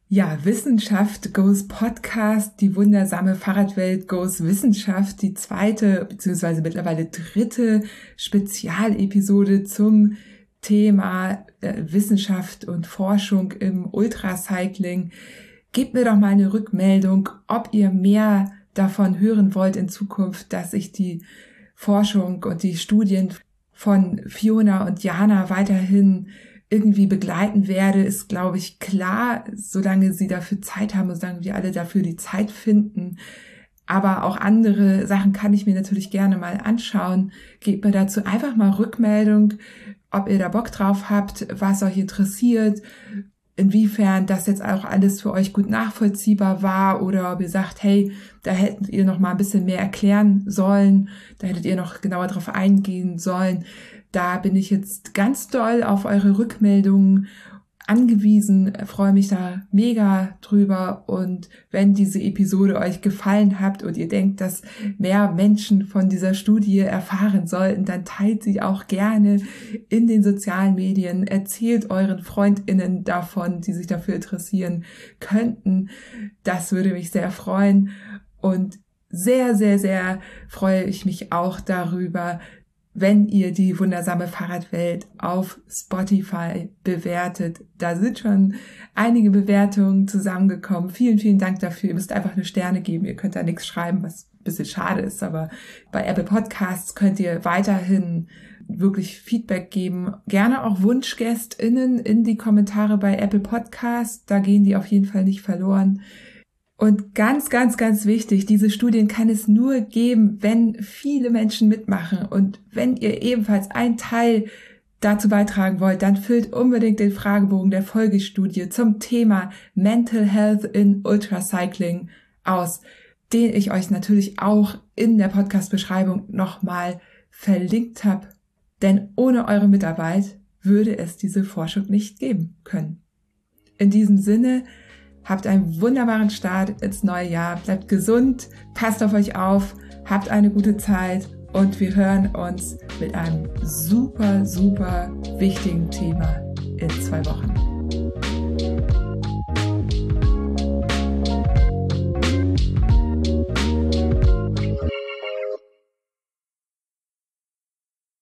Ja, Wissenschaft Goes Podcast, die wundersame Fahrradwelt Goes Wissenschaft, die zweite beziehungsweise mittlerweile dritte Spezialepisode zum Thema äh, Wissenschaft und Forschung im Ultracycling. Gebt mir doch mal eine Rückmeldung, ob ihr mehr davon hören wollt in Zukunft, dass ich die Forschung und die Studien von Fiona und Jana weiterhin irgendwie begleiten werde, ist, glaube ich, klar, solange sie dafür Zeit haben und solange wir alle dafür die Zeit finden. Aber auch andere Sachen kann ich mir natürlich gerne mal anschauen. Gebt mir dazu einfach mal Rückmeldung, ob ihr da Bock drauf habt, was euch interessiert. inwiefern das jetzt auch alles für euch gut nachvollziehbar war oder ob ihr sagt, hey, da hättet ihr noch mal ein bisschen mehr erklären sollen, da hättet ihr noch genauer drauf eingehen sollen. Da bin ich jetzt ganz doll auf eure Rückmeldungen angewiesen, freue mich da mega drüber. Und wenn diese Episode euch gefallen habt und ihr denkt, dass mehr Menschen von dieser Studie erfahren sollten, dann teilt sie auch gerne in den sozialen Medien, erzählt euren Freundinnen davon, die sich dafür interessieren könnten. Das würde mich sehr freuen. Und sehr, sehr, sehr freue ich mich auch darüber, wenn ihr die wundersame Fahrradwelt auf Spotify bewertet. Da sind schon einige Bewertungen zusammengekommen. Vielen, vielen Dank dafür. Ihr müsst einfach eine Sterne geben. Ihr könnt da nichts schreiben, was ein bisschen schade ist. Aber bei Apple Podcasts könnt ihr weiterhin wirklich Feedback geben. Gerne auch WunschgästInnen in die Kommentare bei Apple Podcasts. Da gehen die auf jeden Fall nicht verloren. Und ganz, ganz, ganz wichtig, diese Studien kann es nur geben, wenn viele Menschen mitmachen. Und wenn ihr ebenfalls ein Teil dazu beitragen wollt, dann füllt unbedingt den Fragebogen der Folgestudie zum Thema Mental Health in Ultracycling aus, den ich euch natürlich auch in der Podcast-Beschreibung nochmal verlinkt habe. Denn ohne eure Mitarbeit würde es diese Forschung nicht geben können. In diesem Sinne, Habt einen wunderbaren Start ins neue Jahr. Bleibt gesund, passt auf euch auf, habt eine gute Zeit und wir hören uns mit einem super, super wichtigen Thema in zwei Wochen.